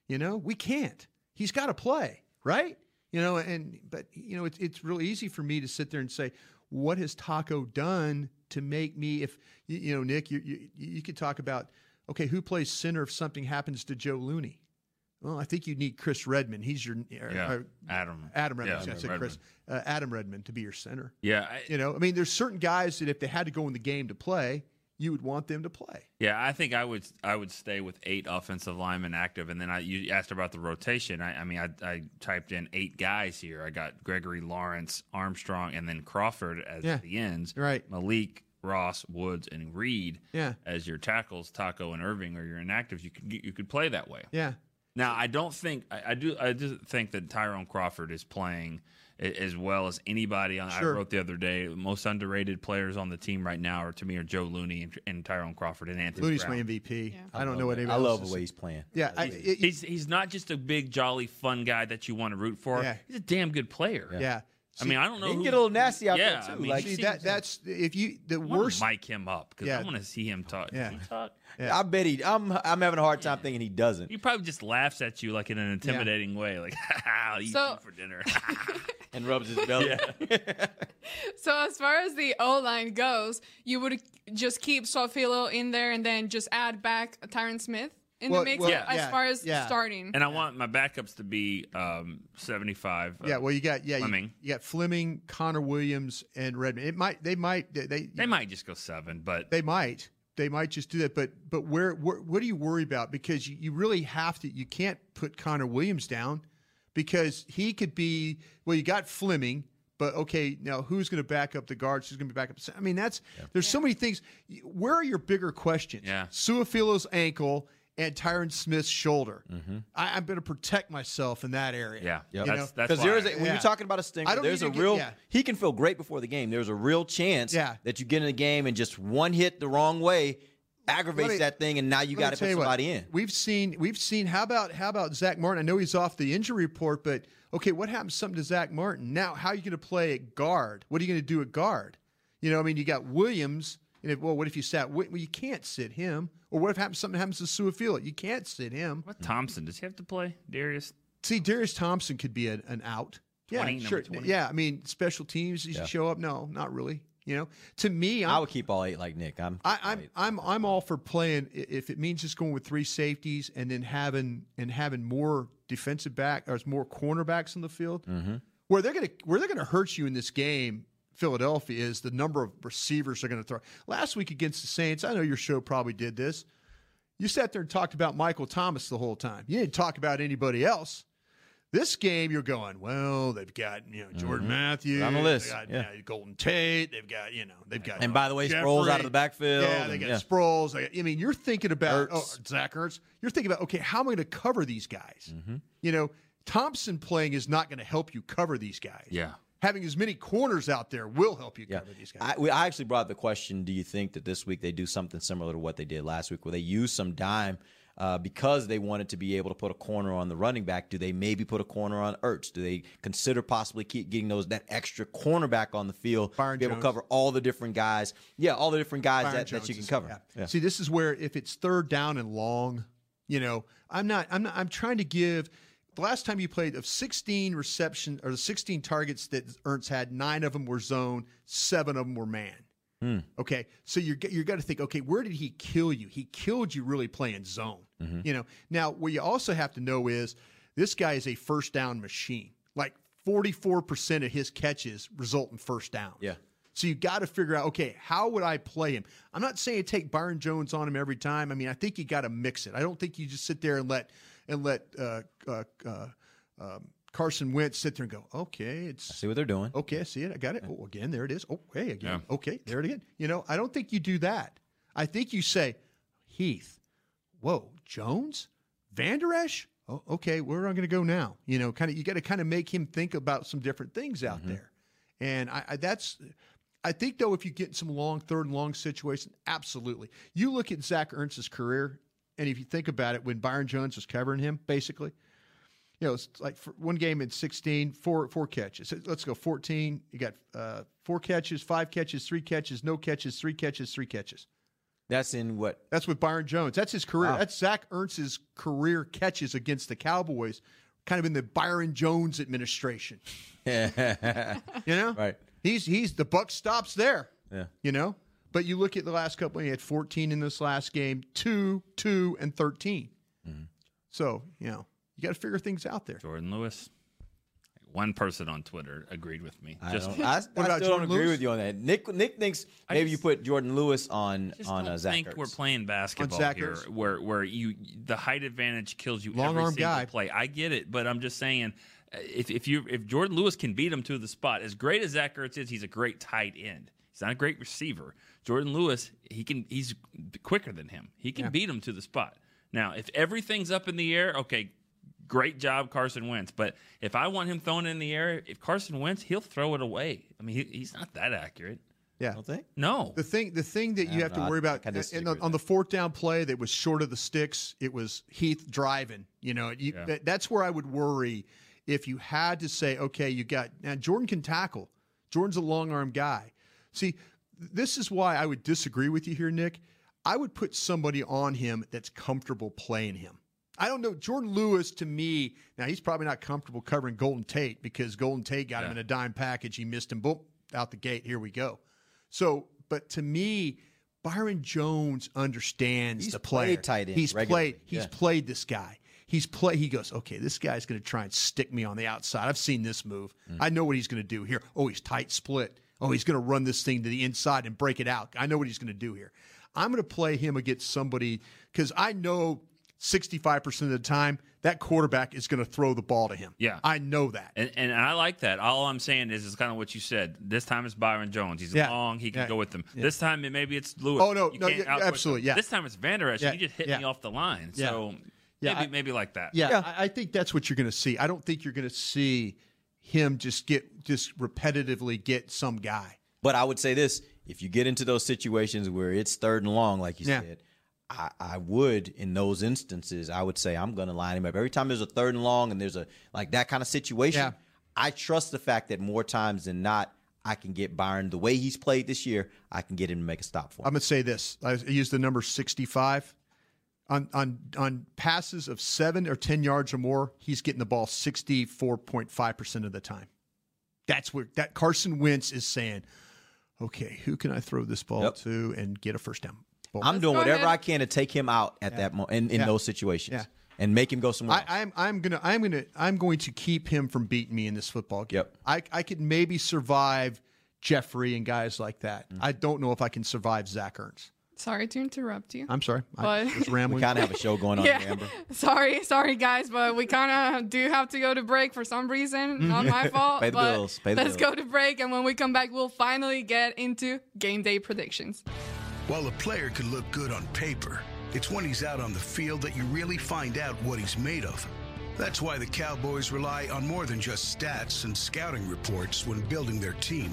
Speaker 3: You know, we can't. He's got to play, right? You know, and but you know, it's it's real easy for me to sit there and say, what has Taco done to make me? If you, you know, Nick, you, you you could talk about okay, who plays center if something happens to Joe Looney? Well, I think you need Chris Redmond. He's your
Speaker 5: Yeah,
Speaker 3: uh,
Speaker 5: Adam.
Speaker 3: Adam Redmond.
Speaker 5: Yeah,
Speaker 3: I said
Speaker 5: Redmond.
Speaker 3: Chris. Uh, Adam Redmond to be your center.
Speaker 5: Yeah, I,
Speaker 3: You know, I mean, there's certain guys that if they had to go in the game to play, you would want them to play.
Speaker 5: Yeah, I think I would I would stay with eight offensive linemen active, and then I you asked about the rotation. I, I mean, I, I typed in eight guys here. I got Gregory, Lawrence, Armstrong, and then Crawford as
Speaker 3: Yeah.
Speaker 5: the ends.
Speaker 3: Right.
Speaker 5: Malik, Ross, Woods, and Reid.
Speaker 3: Yeah.
Speaker 5: As your tackles, Taco and Irving, or your inactives. You could you could play that way.
Speaker 3: Yeah.
Speaker 5: Now I don't think I, I do I do think that Tyrone Crawford is playing as well as anybody. On,
Speaker 3: Sure.
Speaker 5: I wrote the other day, most underrated players on the team right now are to me are Joe Looney and, and Tyrone Crawford and Anthony.
Speaker 3: Looney's
Speaker 5: Brown.
Speaker 3: my MVP. I don't know what
Speaker 4: I
Speaker 3: anybody
Speaker 4: love
Speaker 3: else
Speaker 4: the way he's playing.
Speaker 3: Yeah, I, it,
Speaker 5: He's he's not just a big jolly fun guy that you want to root for.
Speaker 3: Yeah.
Speaker 5: He's a damn good player.
Speaker 3: yeah.
Speaker 5: I mean, I don't know.
Speaker 4: He can
Speaker 5: who-
Speaker 4: get a little nasty out
Speaker 5: yeah,
Speaker 4: there, too.
Speaker 5: I mean,
Speaker 4: Like-
Speaker 3: See that, that's if you the
Speaker 5: I
Speaker 3: worst.
Speaker 5: mic him up because
Speaker 3: Yeah.
Speaker 5: I want to see him talk.
Speaker 3: Yeah.
Speaker 5: Does he talk?
Speaker 3: Yeah.
Speaker 4: I bet he. I'm. I'm having a hard time thinking he doesn't.
Speaker 5: He probably just laughs at you like in an intimidating way, like "I'll eat
Speaker 2: So-
Speaker 5: you for dinner."
Speaker 4: And rubs his belly.
Speaker 2: So as far as the O line goes, you would just keep Su'a-Filo in there and then just add back Tyron Smith in
Speaker 3: Well-
Speaker 2: the mix
Speaker 3: well,
Speaker 2: as
Speaker 3: yeah,
Speaker 2: far as
Speaker 3: yeah.
Speaker 2: starting.
Speaker 5: and I want my backups to be um, seventy-five. uh,
Speaker 3: yeah, well, you got yeah, you,
Speaker 5: Fleming.
Speaker 3: you got Fleming, Connor Williams, and Redmond. It might they might they they,
Speaker 5: they might just go seven, but
Speaker 3: they might they might just do that. But but where, where what do you worry about? Because you, you really have to. You can't put Connor Williams down because he could be. Well, you got Fleming. But okay, now who's going to back up the guards? Who's going to be back up? I mean, that's there's so many things. Where are your bigger questions?
Speaker 5: Yeah.
Speaker 3: Su'a-Filo's ankle and Tyron Smith's shoulder. Mm-hmm. I, I'm going to protect myself in that area.
Speaker 5: yeah,
Speaker 3: You
Speaker 5: that's that's
Speaker 4: Because there is
Speaker 5: I-
Speaker 4: a, when
Speaker 3: Yeah.
Speaker 4: you're talking about a stinger, there's a
Speaker 3: to get-
Speaker 4: real.
Speaker 3: yeah.
Speaker 4: He can feel great before the game. There's a real chance
Speaker 3: Yeah.
Speaker 4: that you get in the game and just one hit the wrong way aggravates
Speaker 3: me-
Speaker 4: that thing, and now you got to put
Speaker 3: you what,
Speaker 4: somebody in.
Speaker 3: We've seen we've seen how about how about Zack Martin? I know he's off the injury report, but okay, what happens something to Zack Martin? Now, how are you going to play at guard? What are you going to do at guard? You know, I mean, you got Williams, and if, well, what if you sat? Well, you can't sit him. Or what if happens, something happens to Su'a-Filo? You can't sit him.
Speaker 5: What Thompson does he have to play? Darius.
Speaker 3: See, Darius Thompson could be an, an out.
Speaker 5: 20,
Speaker 3: yeah, sure.
Speaker 5: 20?
Speaker 3: Yeah, I mean, special teams. You should
Speaker 4: Yeah.
Speaker 3: show up. No, not really. You know, to me, I'm,
Speaker 4: I would keep all eight like Nick. I'm.
Speaker 3: I, I'm I'm I'm all for playing if it means just going with three safeties and then having and having more defensive back or more cornerbacks in the field
Speaker 4: Mm-hmm.
Speaker 3: where they're gonna where they're gonna hurt you in this game Philadelphia is the number of receivers they're going to throw. Last week against the Saints, I know your show probably did this. You sat there and talked about Michael Thomas the whole time. You didn't talk about anybody else. This game, you're going, well, they've got, you know, Jordan
Speaker 4: Mhm.
Speaker 3: Matthews.
Speaker 4: On the list,
Speaker 3: They've got
Speaker 4: yeah.
Speaker 3: uh, Golden Tate. They've got, you know, they've got.
Speaker 4: And by the way, Sproles out of the backfield,
Speaker 3: Yeah, they got
Speaker 4: yeah.
Speaker 3: Sproles. They got- I mean, you're thinking about oh, Zach Ertz. You're thinking about, okay, how am I going to cover these guys?
Speaker 4: Mm-hmm.
Speaker 3: You know, Thompson playing is not going to help you cover these guys.
Speaker 5: Yeah.
Speaker 3: Having as many corners out there will help you cover these guys.
Speaker 4: I, we, I actually brought the question: Do you think that this week they do something similar to what they did last week, where they use some dime uh, because they wanted to be able to put a corner on the running back? Do they maybe put a corner on Ertz? Do they consider possibly keep getting those that extra cornerback on the field to be able
Speaker 3: Jones.
Speaker 4: to cover all the different guys? Yeah, all the different guys
Speaker 3: Byron
Speaker 4: that, that you can cover.
Speaker 3: yeah.
Speaker 4: Yeah.
Speaker 3: See, this is where if it's third down and long, you know, I'm not. I'm not. I'm trying to give. The last time you played of 16 reception or the 16 targets that Ertz had, nine of them were zone, seven of them were man.
Speaker 4: Hmm.
Speaker 3: Okay, so you're you're got to think. Okay, where did he kill you? He killed you really playing zone.
Speaker 4: Mm-hmm.
Speaker 3: You know. Now, what you also have to know is this guy is a first down machine. Like 44 percent of his catches result in first down.
Speaker 4: Yeah.
Speaker 3: So you got to figure out, okay, how would I play him? I'm not saying take Byron Jones on him every time. I mean, I think you got to mix it. I don't think you just sit there and let and let uh, uh, uh, um, Carson Wentz sit there and go, okay, it's
Speaker 4: See what they're doing.
Speaker 3: okay, I see it, I got it. Oh, again, there it is. Oh, hey, again,
Speaker 5: Yeah.
Speaker 3: okay, there it again. You know, I don't think you do that. I think you say, Heath, whoa, Jones, Vander Esch. Oh, okay, where am I going to go now? You know, kind of, you got to kind of make him think about some different things out there. And I, I that's, I think though, if you get in some long third and long situation, absolutely. You look at Zach Ertz's career, and if you think about it, when Byron Jones was covering him, basically, you know, it's like for one game in 16, four four catches. Let's go 14. You got uh, four catches, five catches, three catches, no catches, three catches, three catches.
Speaker 4: That's in what?
Speaker 3: That's with Byron Jones. That's his career.
Speaker 4: Wow.
Speaker 3: That's Zach Ertz's career catches against the Cowboys, kind of in the Byron Jones administration. You know,
Speaker 4: right?
Speaker 3: He's he's the buck stops there.
Speaker 4: Yeah.
Speaker 3: You know, but you look at the last couple. He had 14 in this last game, two, two, and 13.
Speaker 4: Mm-hmm.
Speaker 3: So you know, you got to figure things out there.
Speaker 5: Jourdan Lewis. One person on Twitter agreed with me.
Speaker 4: I,
Speaker 5: Just
Speaker 4: don't, I, I still don't agree with you on that. Nick Nick thinks maybe
Speaker 5: just-
Speaker 4: you put Jourdan Lewis on
Speaker 5: just
Speaker 4: on
Speaker 5: don't
Speaker 4: uh, Zach
Speaker 5: think
Speaker 4: Ertz.
Speaker 5: we're playing basketball here,
Speaker 3: Ertz?
Speaker 5: where where you the height advantage kills you
Speaker 3: Long
Speaker 5: every
Speaker 3: arm
Speaker 5: single
Speaker 3: guy.
Speaker 5: play. I get it, but I'm just saying, uh, if if you if Jourdan Lewis can beat him to the spot, as great as Zach Ertz is, he's a great tight end. He's not a great receiver. Jourdan Lewis, he can he's quicker than him. He can
Speaker 3: Yeah.
Speaker 5: beat him to the spot. Now, if everything's up in the air, okay, great job, Carson Wentz. But if I want him thrown in the air, if Carson Wentz, he'll throw it away. I mean, he, he's not that accurate.
Speaker 3: Yeah.
Speaker 4: Don't think?
Speaker 5: No.
Speaker 3: The thing, the thing that you have
Speaker 4: don't
Speaker 3: to
Speaker 4: know. I-
Speaker 3: worry about,
Speaker 4: I kinda
Speaker 3: uh,
Speaker 4: and
Speaker 3: on, on the fourth down play that was short of the sticks, it was Heath driving. You know, you,
Speaker 5: Yeah.
Speaker 3: that, that's where I would worry if you had to say, okay, you got now Jourdan can tackle. Jourdan's a long arm guy. See, this is why I would disagree with you here, Nick. I would put somebody on him that's comfortable playing him. I don't know. Jourdan Lewis, to me, now he's probably not comfortable covering Golden Tate because Golden Tate got him in a dime package. He missed him. Boom, out the gate. Here we go. So, but to me, Byron Jones understands
Speaker 4: He's
Speaker 3: the player.
Speaker 4: played tight end
Speaker 3: He's
Speaker 4: regularly,
Speaker 3: played. He's
Speaker 4: yeah.
Speaker 3: played this guy. He's play. He goes, okay, this guy's going to try and stick me on the outside. I've seen this move.
Speaker 4: Mm.
Speaker 3: I know what he's going to do here. Oh, he's tight split. Oh, he's going to run this thing to the inside and break it out. I know what he's going to do here. I'm going to play him against somebody because I know 65% of the time that quarterback is going to throw the ball to him.
Speaker 5: Yeah.
Speaker 3: I know that.
Speaker 5: And, and I like that. All I'm saying is, is kind of what you said. This time it's Byron Jones. He's
Speaker 3: Yeah.
Speaker 5: long. He can
Speaker 3: Yeah.
Speaker 5: go with them.
Speaker 3: Yeah.
Speaker 5: This time it, maybe it's Lewis.
Speaker 3: Oh, no,
Speaker 5: You
Speaker 3: no,
Speaker 5: can't
Speaker 3: yeah, absolutely,
Speaker 5: him.
Speaker 3: yeah.
Speaker 5: This time it's Vander Esch.
Speaker 3: Yeah,
Speaker 5: You just hit
Speaker 3: yeah.
Speaker 5: me off the line.
Speaker 3: Yeah.
Speaker 5: So
Speaker 3: Yeah,
Speaker 5: maybe
Speaker 3: I-
Speaker 5: maybe like that.
Speaker 3: Yeah, I, I think that's what you're going to see. I don't think you're going to see him just get just repetitively get some guy.
Speaker 4: But I would say this: if you get into those situations where it's third and long, like you
Speaker 3: Yeah.
Speaker 4: said, I, I would in those instances, I would say I'm going to line him up every time there's a third and long and there's a like that kind of situation.
Speaker 3: Yeah.
Speaker 4: I trust the fact that more times than not, I can get Byron the way he's played this year. I can get him to make a stop for him.
Speaker 3: I'm going to say this. I use the number 65 on on on passes of 7 or 10 yards or more, he's getting the ball 64.5% of the time. That's where that Carson Wentz is saying, "Okay, who can I throw this ball
Speaker 4: Yep.
Speaker 3: to and get a first down?" Boom.
Speaker 4: I'm doing whatever
Speaker 2: ahead.
Speaker 4: I can to take him out at
Speaker 3: Yeah.
Speaker 4: that moment in, in
Speaker 3: Yeah.
Speaker 4: those situations
Speaker 3: Yeah.
Speaker 4: and make him go somewhere. else.
Speaker 3: I, I'm I'm gonna I'm gonna I'm going to keep him from beating me in this football game.
Speaker 4: Yep.
Speaker 3: I I could maybe survive
Speaker 11: Jeffery and guys like that. Mm-hmm. I don't know if I can survive Zach Ertz.
Speaker 2: Sorry to interrupt you.
Speaker 11: I'm sorry. I
Speaker 2: But-
Speaker 11: was rambling.
Speaker 4: We kind of have a show going on,
Speaker 2: yeah.
Speaker 4: here, Amber.
Speaker 2: Sorry, sorry guys, but we kind of do have to go to break for some reason. Not my fault.
Speaker 4: Pay the
Speaker 2: but
Speaker 4: bills, pay the
Speaker 2: let's
Speaker 4: bills.
Speaker 2: go to break, and when we come back, we'll finally get into game day predictions.
Speaker 9: While a player could look good on paper, it's when he's out on the field that you really find out what he's made of. That's why the Cowboys rely on more than just stats and scouting reports when building their team.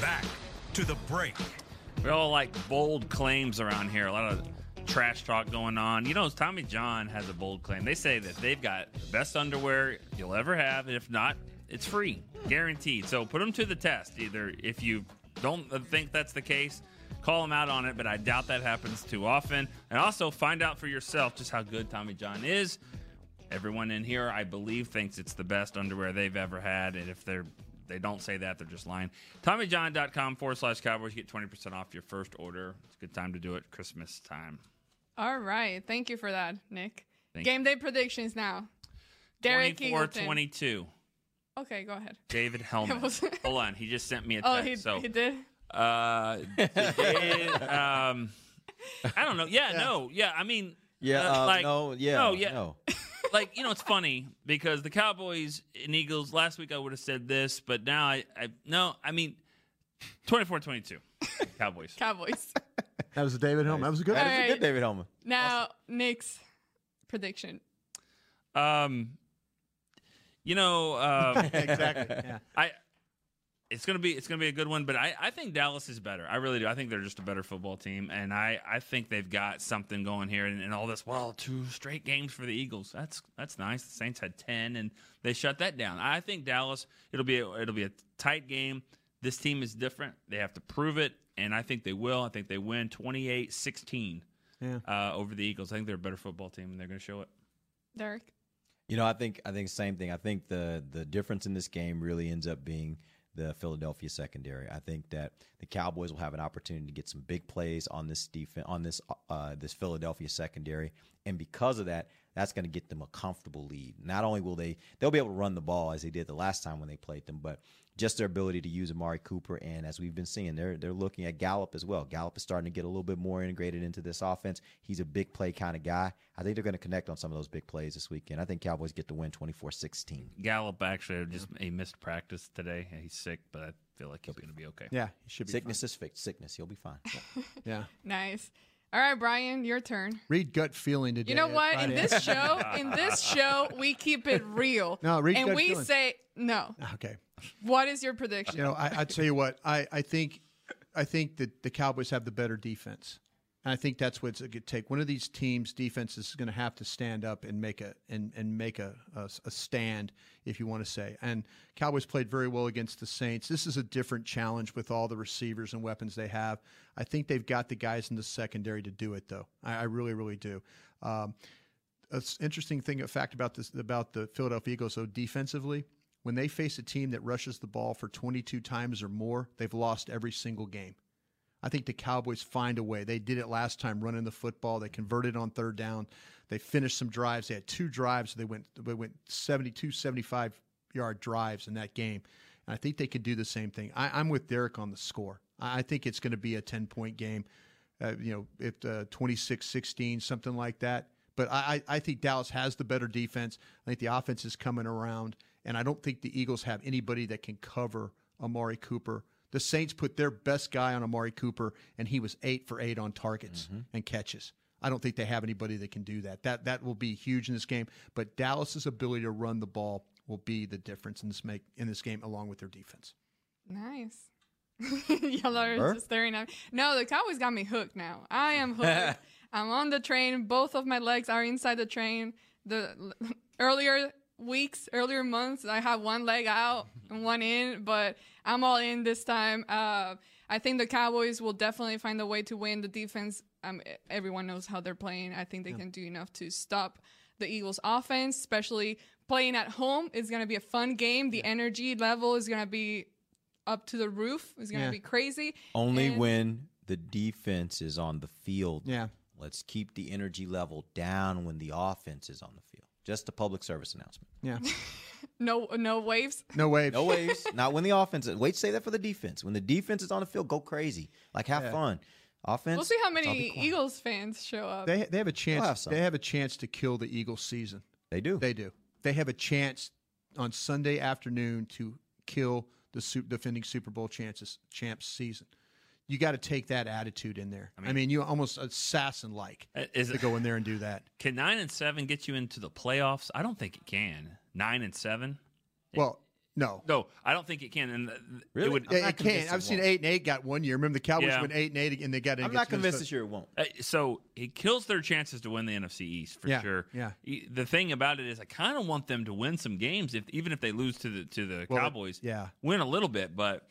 Speaker 12: Back to the break.
Speaker 5: We all like bold claims around here. A lot of trash talk going on. You know, Tommy John has a bold claim. They say that they've got the best underwear you'll ever have, and if not, it's free, guaranteed. So put them to the test. Either if you don't think that's the case, call them out on it. But I doubt that happens too often. And also find out for yourself just how good Tommy John is. Everyone in here, I believe, thinks it's the best underwear they've ever had, and if they're they don't say that, they're just lying. TommyJohn.com forward slash Cowboys. Get 20% off your first order. It's a good time to do it. Christmas time.
Speaker 2: All right, thank you for that, Nick.
Speaker 5: Thank
Speaker 2: game day predictions now. Derek
Speaker 5: 24 22.
Speaker 2: Okay, go ahead.
Speaker 5: David Helman.
Speaker 2: was-
Speaker 5: Hold on. He just sent me a
Speaker 2: Oh,
Speaker 5: text.
Speaker 2: he,
Speaker 5: so,
Speaker 2: he did.
Speaker 5: uh, did, um, I don't know. Yeah, no. Yeah, I mean,
Speaker 4: Yeah,
Speaker 5: uh,
Speaker 4: uh,
Speaker 5: like,
Speaker 4: no, yeah,
Speaker 5: no, yeah.
Speaker 4: no.
Speaker 5: like you know, it's funny because the Cowboys and Eagles. Last week I would have said this, but now I, I no. I mean, 24-22. Cowboys.
Speaker 2: Cowboys.
Speaker 11: That was a David Helm. That was a good
Speaker 2: All
Speaker 11: one.
Speaker 2: right.
Speaker 4: David Helman.
Speaker 2: Now, Nick's prediction.
Speaker 5: Um, you know, um,
Speaker 11: Exactly, yeah.
Speaker 5: I. It's gonna be it's gonna be a good one, but I, I think Dallas is better. I really do. I think they're just a better football team, and I, I think they've got something going here. And, and all this, well, two straight games for the Eagles. That's that's nice. The Saints had ten, and they shut that down. I think Dallas. It'll be a, it'll be a tight game. This team is different. They have to prove it, and I think they will. I think they win 28-16
Speaker 11: Yeah.
Speaker 5: uh, over the Eagles. I think they're a better football team, and they're going to show it.
Speaker 2: Derek.
Speaker 4: You know, I think I think same thing. I think the the difference in this game really ends up being the Philadelphia secondary. I think that the Cowboys will have an opportunity to get some big plays on this defense on this uh, this Philadelphia secondary, and because of that, that's going to get them a comfortable lead. Not only will they they'll be able to run the ball as they did the last time when they played them, but just their ability to use Amari Cooper and as we've been seeing, they're they're looking at Gallup as well. Gallup is starting to get a little bit more integrated into this offense. He's a big play kind of guy. I think they're going to connect on some of those big plays this weekend. I think Cowboys get the win 24-16.
Speaker 5: Gallup actually just he missed practice today. He's sick, but I feel like he's going to be okay.
Speaker 3: Yeah, he should be.
Speaker 4: Sickness is fixed. Sickness, he'll be fine.
Speaker 3: Yeah.
Speaker 2: Nice. All right, Bryan, your turn.
Speaker 3: Read gut feeling today.
Speaker 2: You know what? In this show, in this show, we keep it real.
Speaker 3: No, read
Speaker 2: and
Speaker 3: gut
Speaker 2: we
Speaker 3: feeling.
Speaker 2: say no.
Speaker 3: Okay.
Speaker 2: What is your prediction?
Speaker 3: You know, I, I tell you what, I, I think I think that the Cowboys have the better defense. And I think that's what it's going to take. One of these teams' defenses is going to have to stand up and make a and, and make a, a, a stand, if you want to say. And Cowboys played very well against the Saints. This is a different challenge with all the receivers and weapons they have. I think they've got the guys in the secondary to do it, though. I, I really, really do. Um, an interesting thing, a fact about this about the Philadelphia Eagles, so defensively, when they face a team that rushes the ball for 22 times or more, they've lost every single game. I think the Cowboys find a way. They did it last time running the football. They converted on third down. They finished some drives. They had two drives. They went they went 72, 75 yard drives in that game. And I think they could do the same thing. I, I'm with Derek on the score. I I think it's going to be a 10 point game, uh, you know, if uh, 26 16, something like that. But I I think Dallas has the better defense. I think the offense is coming around. And I don't think the Eagles have anybody that can cover Amari Cooper. The Saints put their best guy on Amari Cooper, and he was eight for eight on targets mm-hmm. and catches. I don't think they have anybody that can do that. That that will be huge in this game. But Dallas's ability to run the ball will be the difference in this make in this game, along with their defense.
Speaker 2: Nice. Y'all are
Speaker 3: Remember?
Speaker 2: just staring at me. No, the Cowboys got me hooked now. I am hooked. I'm on the train. Both of my legs are inside the train. The earlier weeks, earlier months, I had one leg out and one in, but I'm all in this time. Uh, I think the Cowboys will definitely find a way to win. The defense, um, everyone knows how they're playing. I think they can do enough to stop the Eagles' offense, especially playing at home. It's going to be a fun game. The energy level is going to be up to the roof. It's going to
Speaker 4: Yeah.
Speaker 2: be crazy.
Speaker 4: Only
Speaker 2: And-
Speaker 4: when the defense is on the field.
Speaker 3: Yeah.
Speaker 4: Let's keep the energy level down when the offense is on the field. Just a public service announcement.
Speaker 3: Yeah.
Speaker 2: no no waves.
Speaker 3: No waves.
Speaker 4: No waves. Not when the offense. is- Wait, say that for the defense. When the defense is on the field, go crazy. Like have
Speaker 3: Yeah.
Speaker 4: fun. Offense.
Speaker 2: We'll see how
Speaker 4: let's all be
Speaker 2: many. Eagles fans show up.
Speaker 3: They they have a chance.
Speaker 4: have
Speaker 3: they have a chance to kill the Eagles season.
Speaker 4: They do.
Speaker 3: They do. They have a chance on Sunday afternoon to kill the defending Super Bowl chances champs season. You got to take that attitude in there. I mean, you almost assassin like
Speaker 5: Uh, is
Speaker 3: to
Speaker 5: it-
Speaker 3: go in there and do that.
Speaker 5: Can nine and seven get you into the playoffs? I don't think it can. Nine and seven.
Speaker 3: Well, no.
Speaker 5: No, I don't think it can. And th- it
Speaker 4: Really?
Speaker 5: would.
Speaker 3: Yeah, it can't. I've seen eight and eight got one year. Remember the Cowboys
Speaker 5: Yeah.
Speaker 3: went eight and eight and they got. in
Speaker 4: I'm
Speaker 3: against
Speaker 4: not convinced
Speaker 3: Minnesota.
Speaker 4: this year it won't.
Speaker 5: Uh, so it kills their chances to win the NFC East for
Speaker 3: Yeah,
Speaker 5: sure.
Speaker 3: yeah.
Speaker 5: The thing about it is, I kind of want them to win some games, if even if they lose to the to the
Speaker 3: Well,
Speaker 5: Cowboys.
Speaker 3: yeah.
Speaker 5: win a little bit, but.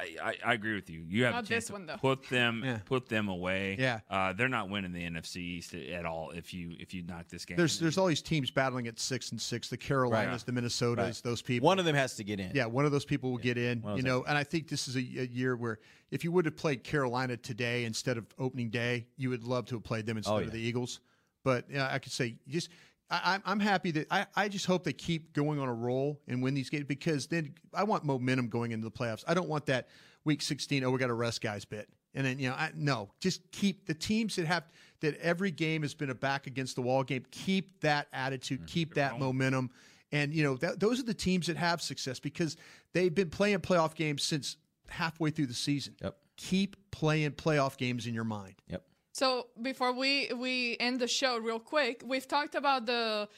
Speaker 5: I, I, I agree with you. You have
Speaker 2: Not
Speaker 5: a chance
Speaker 2: this
Speaker 5: to
Speaker 2: one, though.
Speaker 5: put them
Speaker 3: Yeah.
Speaker 5: put them away.
Speaker 3: Yeah.
Speaker 5: uh, they're not winning the NFC East at all if you if you knock this game.
Speaker 3: There's there's all these teams battling at six and six. The Carolinas,
Speaker 4: Right.
Speaker 3: the Minnesotas,
Speaker 4: Right.
Speaker 3: those people.
Speaker 4: One of them has to get in.
Speaker 3: Yeah, one of those people will get in. You
Speaker 4: those
Speaker 3: know, and I think this is a, a year where if you would have played Carolina today instead of opening day, you would love to have played them instead
Speaker 4: Oh,
Speaker 3: of the Eagles. But yeah, I could say just. I, I'm- I'm happy that I, I just hope they keep going on a roll and win these games because then I want momentum going into the playoffs. I don't want that week 16. Oh, we got to rest guys bit, and then you know, I, no, just keep the teams that have that every game has been a back against the wall game. Keep that attitude, mm-hmm. keep that momentum, and you know that, those are the teams that have success because they've been playing playoff games since halfway through the season.
Speaker 4: Yep.
Speaker 3: Keep playing playoff games in your mind.
Speaker 4: Yep.
Speaker 2: So before we we end the show real quick, we've talked about the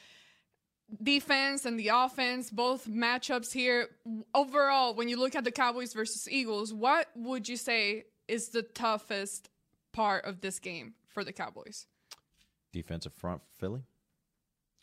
Speaker 2: defense and the offense, both matchups here. Overall, when you look at the Cowboys versus Eagles, what would you say is the toughest part of this game for the Cowboys?
Speaker 4: defensive front for Philly.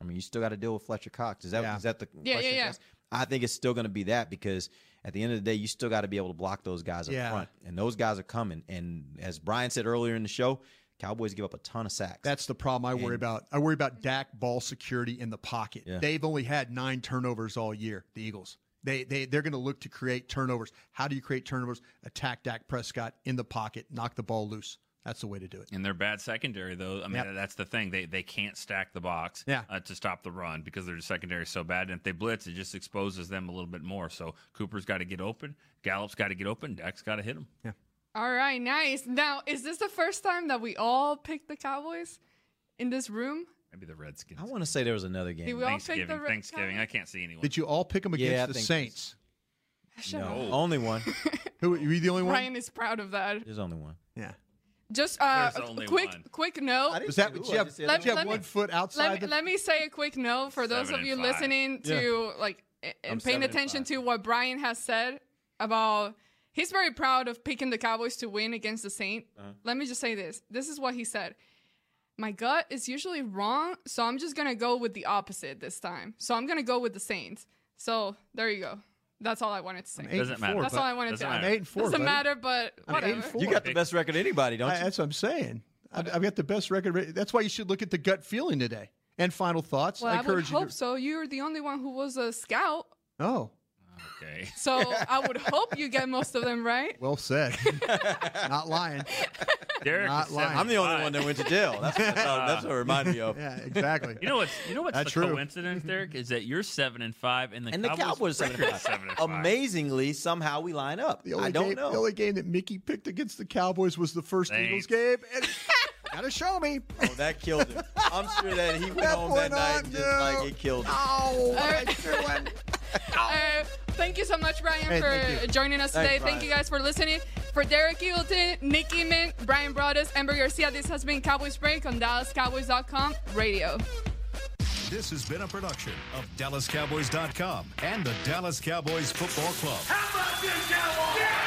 Speaker 4: I mean, you still got to deal with Fletcher Cox. Is that is
Speaker 3: Yeah.
Speaker 4: that the
Speaker 2: Yeah,
Speaker 4: question?
Speaker 2: yeah, yeah.
Speaker 4: I think it's still going to be that because at the end of the day, you still got to be able to block those guys up
Speaker 3: Yeah.
Speaker 4: front, and those guys are coming. And as Brian said earlier in the show, Cowboys give up a ton of sacks.
Speaker 3: That's the problem I worry about. I worry about Dak ball security in the pocket.
Speaker 4: Yeah.
Speaker 3: They've only had nine turnovers all year. The Eagles. They they they're going to look to create turnovers. How do you create turnovers? Attack Dak Prescott in the pocket, knock the ball loose. That's the way to do it.
Speaker 5: And their bad secondary, though. I mean,
Speaker 3: Yep.
Speaker 5: that's the thing. They they can't stack the box
Speaker 3: Yeah.
Speaker 5: uh, to stop the run because their secondary is so bad. And if they blitz, it just exposes them a little bit more. So Cooper's got to get open. Gallup's got to get open. Dak's got to hit him.
Speaker 3: Yeah.
Speaker 2: All right, nice. Now, is this the first time that we all picked the Cowboys in this room?
Speaker 5: Maybe the Redskins.
Speaker 4: I want to say there was another game.
Speaker 2: Did we all pick
Speaker 5: Thanksgiving.
Speaker 2: the Red
Speaker 5: Thanksgiving. I can't see anyone.
Speaker 3: Did you all pick them against
Speaker 4: Yeah, I
Speaker 3: the
Speaker 4: think
Speaker 3: Saints?
Speaker 2: Shut
Speaker 4: No, only one.
Speaker 3: Who were you the only one?
Speaker 2: Ryan is proud of that.
Speaker 4: There's only one.
Speaker 3: Yeah.
Speaker 2: Just uh,
Speaker 5: There's only
Speaker 2: a quick,
Speaker 5: one.
Speaker 2: quick note.
Speaker 3: Was that? Did you have,
Speaker 2: Let-
Speaker 3: did you have
Speaker 2: let me-
Speaker 3: one foot outside?
Speaker 2: Let me,
Speaker 3: the,
Speaker 2: let me say a quick note for those
Speaker 5: Seven
Speaker 2: of
Speaker 5: and
Speaker 2: you
Speaker 5: five.
Speaker 2: listening to like a-
Speaker 4: I'm
Speaker 2: and
Speaker 4: seven
Speaker 2: paying
Speaker 4: and
Speaker 2: attention
Speaker 4: five.
Speaker 2: to what Bryan has said about he's very proud of picking the Cowboys to win against the Saint.
Speaker 4: Uh-huh.
Speaker 2: Let me just say this. This is what he said. My gut is usually wrong, so I'm just gonna go with the opposite this time. So I'm gonna go with the Saints. So there you go. That's all I wanted to say.
Speaker 3: I'm eight
Speaker 5: Doesn't
Speaker 3: and
Speaker 5: matter.
Speaker 2: That's all I wanted to say.
Speaker 3: I'm eight and four.
Speaker 2: Doesn't
Speaker 3: buddy.
Speaker 2: matter, but
Speaker 3: I'm eight
Speaker 2: whatever.
Speaker 3: and four.
Speaker 4: You got the best record of anybody, don't
Speaker 3: I-
Speaker 4: you?
Speaker 3: that's what I'm saying. I've, I've got the best record. That's why you should look at the gut feeling today. And final thoughts.
Speaker 2: Well,
Speaker 3: I
Speaker 2: I, would
Speaker 3: encourage you.
Speaker 2: hope
Speaker 3: To,
Speaker 2: so. You're the only one who was a scout,
Speaker 3: oh,
Speaker 5: Okay.
Speaker 2: so I would hope you get most of them right.
Speaker 3: well said. Not lying.
Speaker 5: Derek
Speaker 3: Not lying.
Speaker 4: I'm the only one that went to jail. That's, that's, what, that's what it reminded me of.
Speaker 3: Yeah, exactly.
Speaker 5: You know what's you know what's
Speaker 3: That's
Speaker 5: the
Speaker 3: true.
Speaker 5: coincidence, Derek, is that you're seven and five, and the
Speaker 4: And the
Speaker 5: Cowboys,
Speaker 4: Cowboys seven and five.
Speaker 5: seven and five.
Speaker 4: Amazingly, somehow we line up.
Speaker 3: The only
Speaker 4: I don't
Speaker 3: game,
Speaker 4: know.
Speaker 3: The only game that Mickey picked against the Cowboys was the first Eagles game. And gotta show me.
Speaker 4: Oh, that killed him. I'm sure that he went
Speaker 3: That
Speaker 4: home that night
Speaker 3: on,
Speaker 4: and just
Speaker 3: no.
Speaker 4: like it killed him.
Speaker 3: Oh, what
Speaker 2: Uh,
Speaker 3: am I doing?
Speaker 2: Thank you so much, Bryan,
Speaker 3: Hey,
Speaker 2: for joining us
Speaker 4: Thanks,
Speaker 2: today.
Speaker 4: Bryan.
Speaker 2: Thank you guys for listening. For Derek Eagleton, Nick Eatman, Bryan Broaddus, Amber Garcia, this has been Cowboys Break on DallasCowboys.com radio.
Speaker 1: This has been a production of DallasCowboys.com and the Dallas Cowboys Football Club.
Speaker 13: How about this, Cowboys?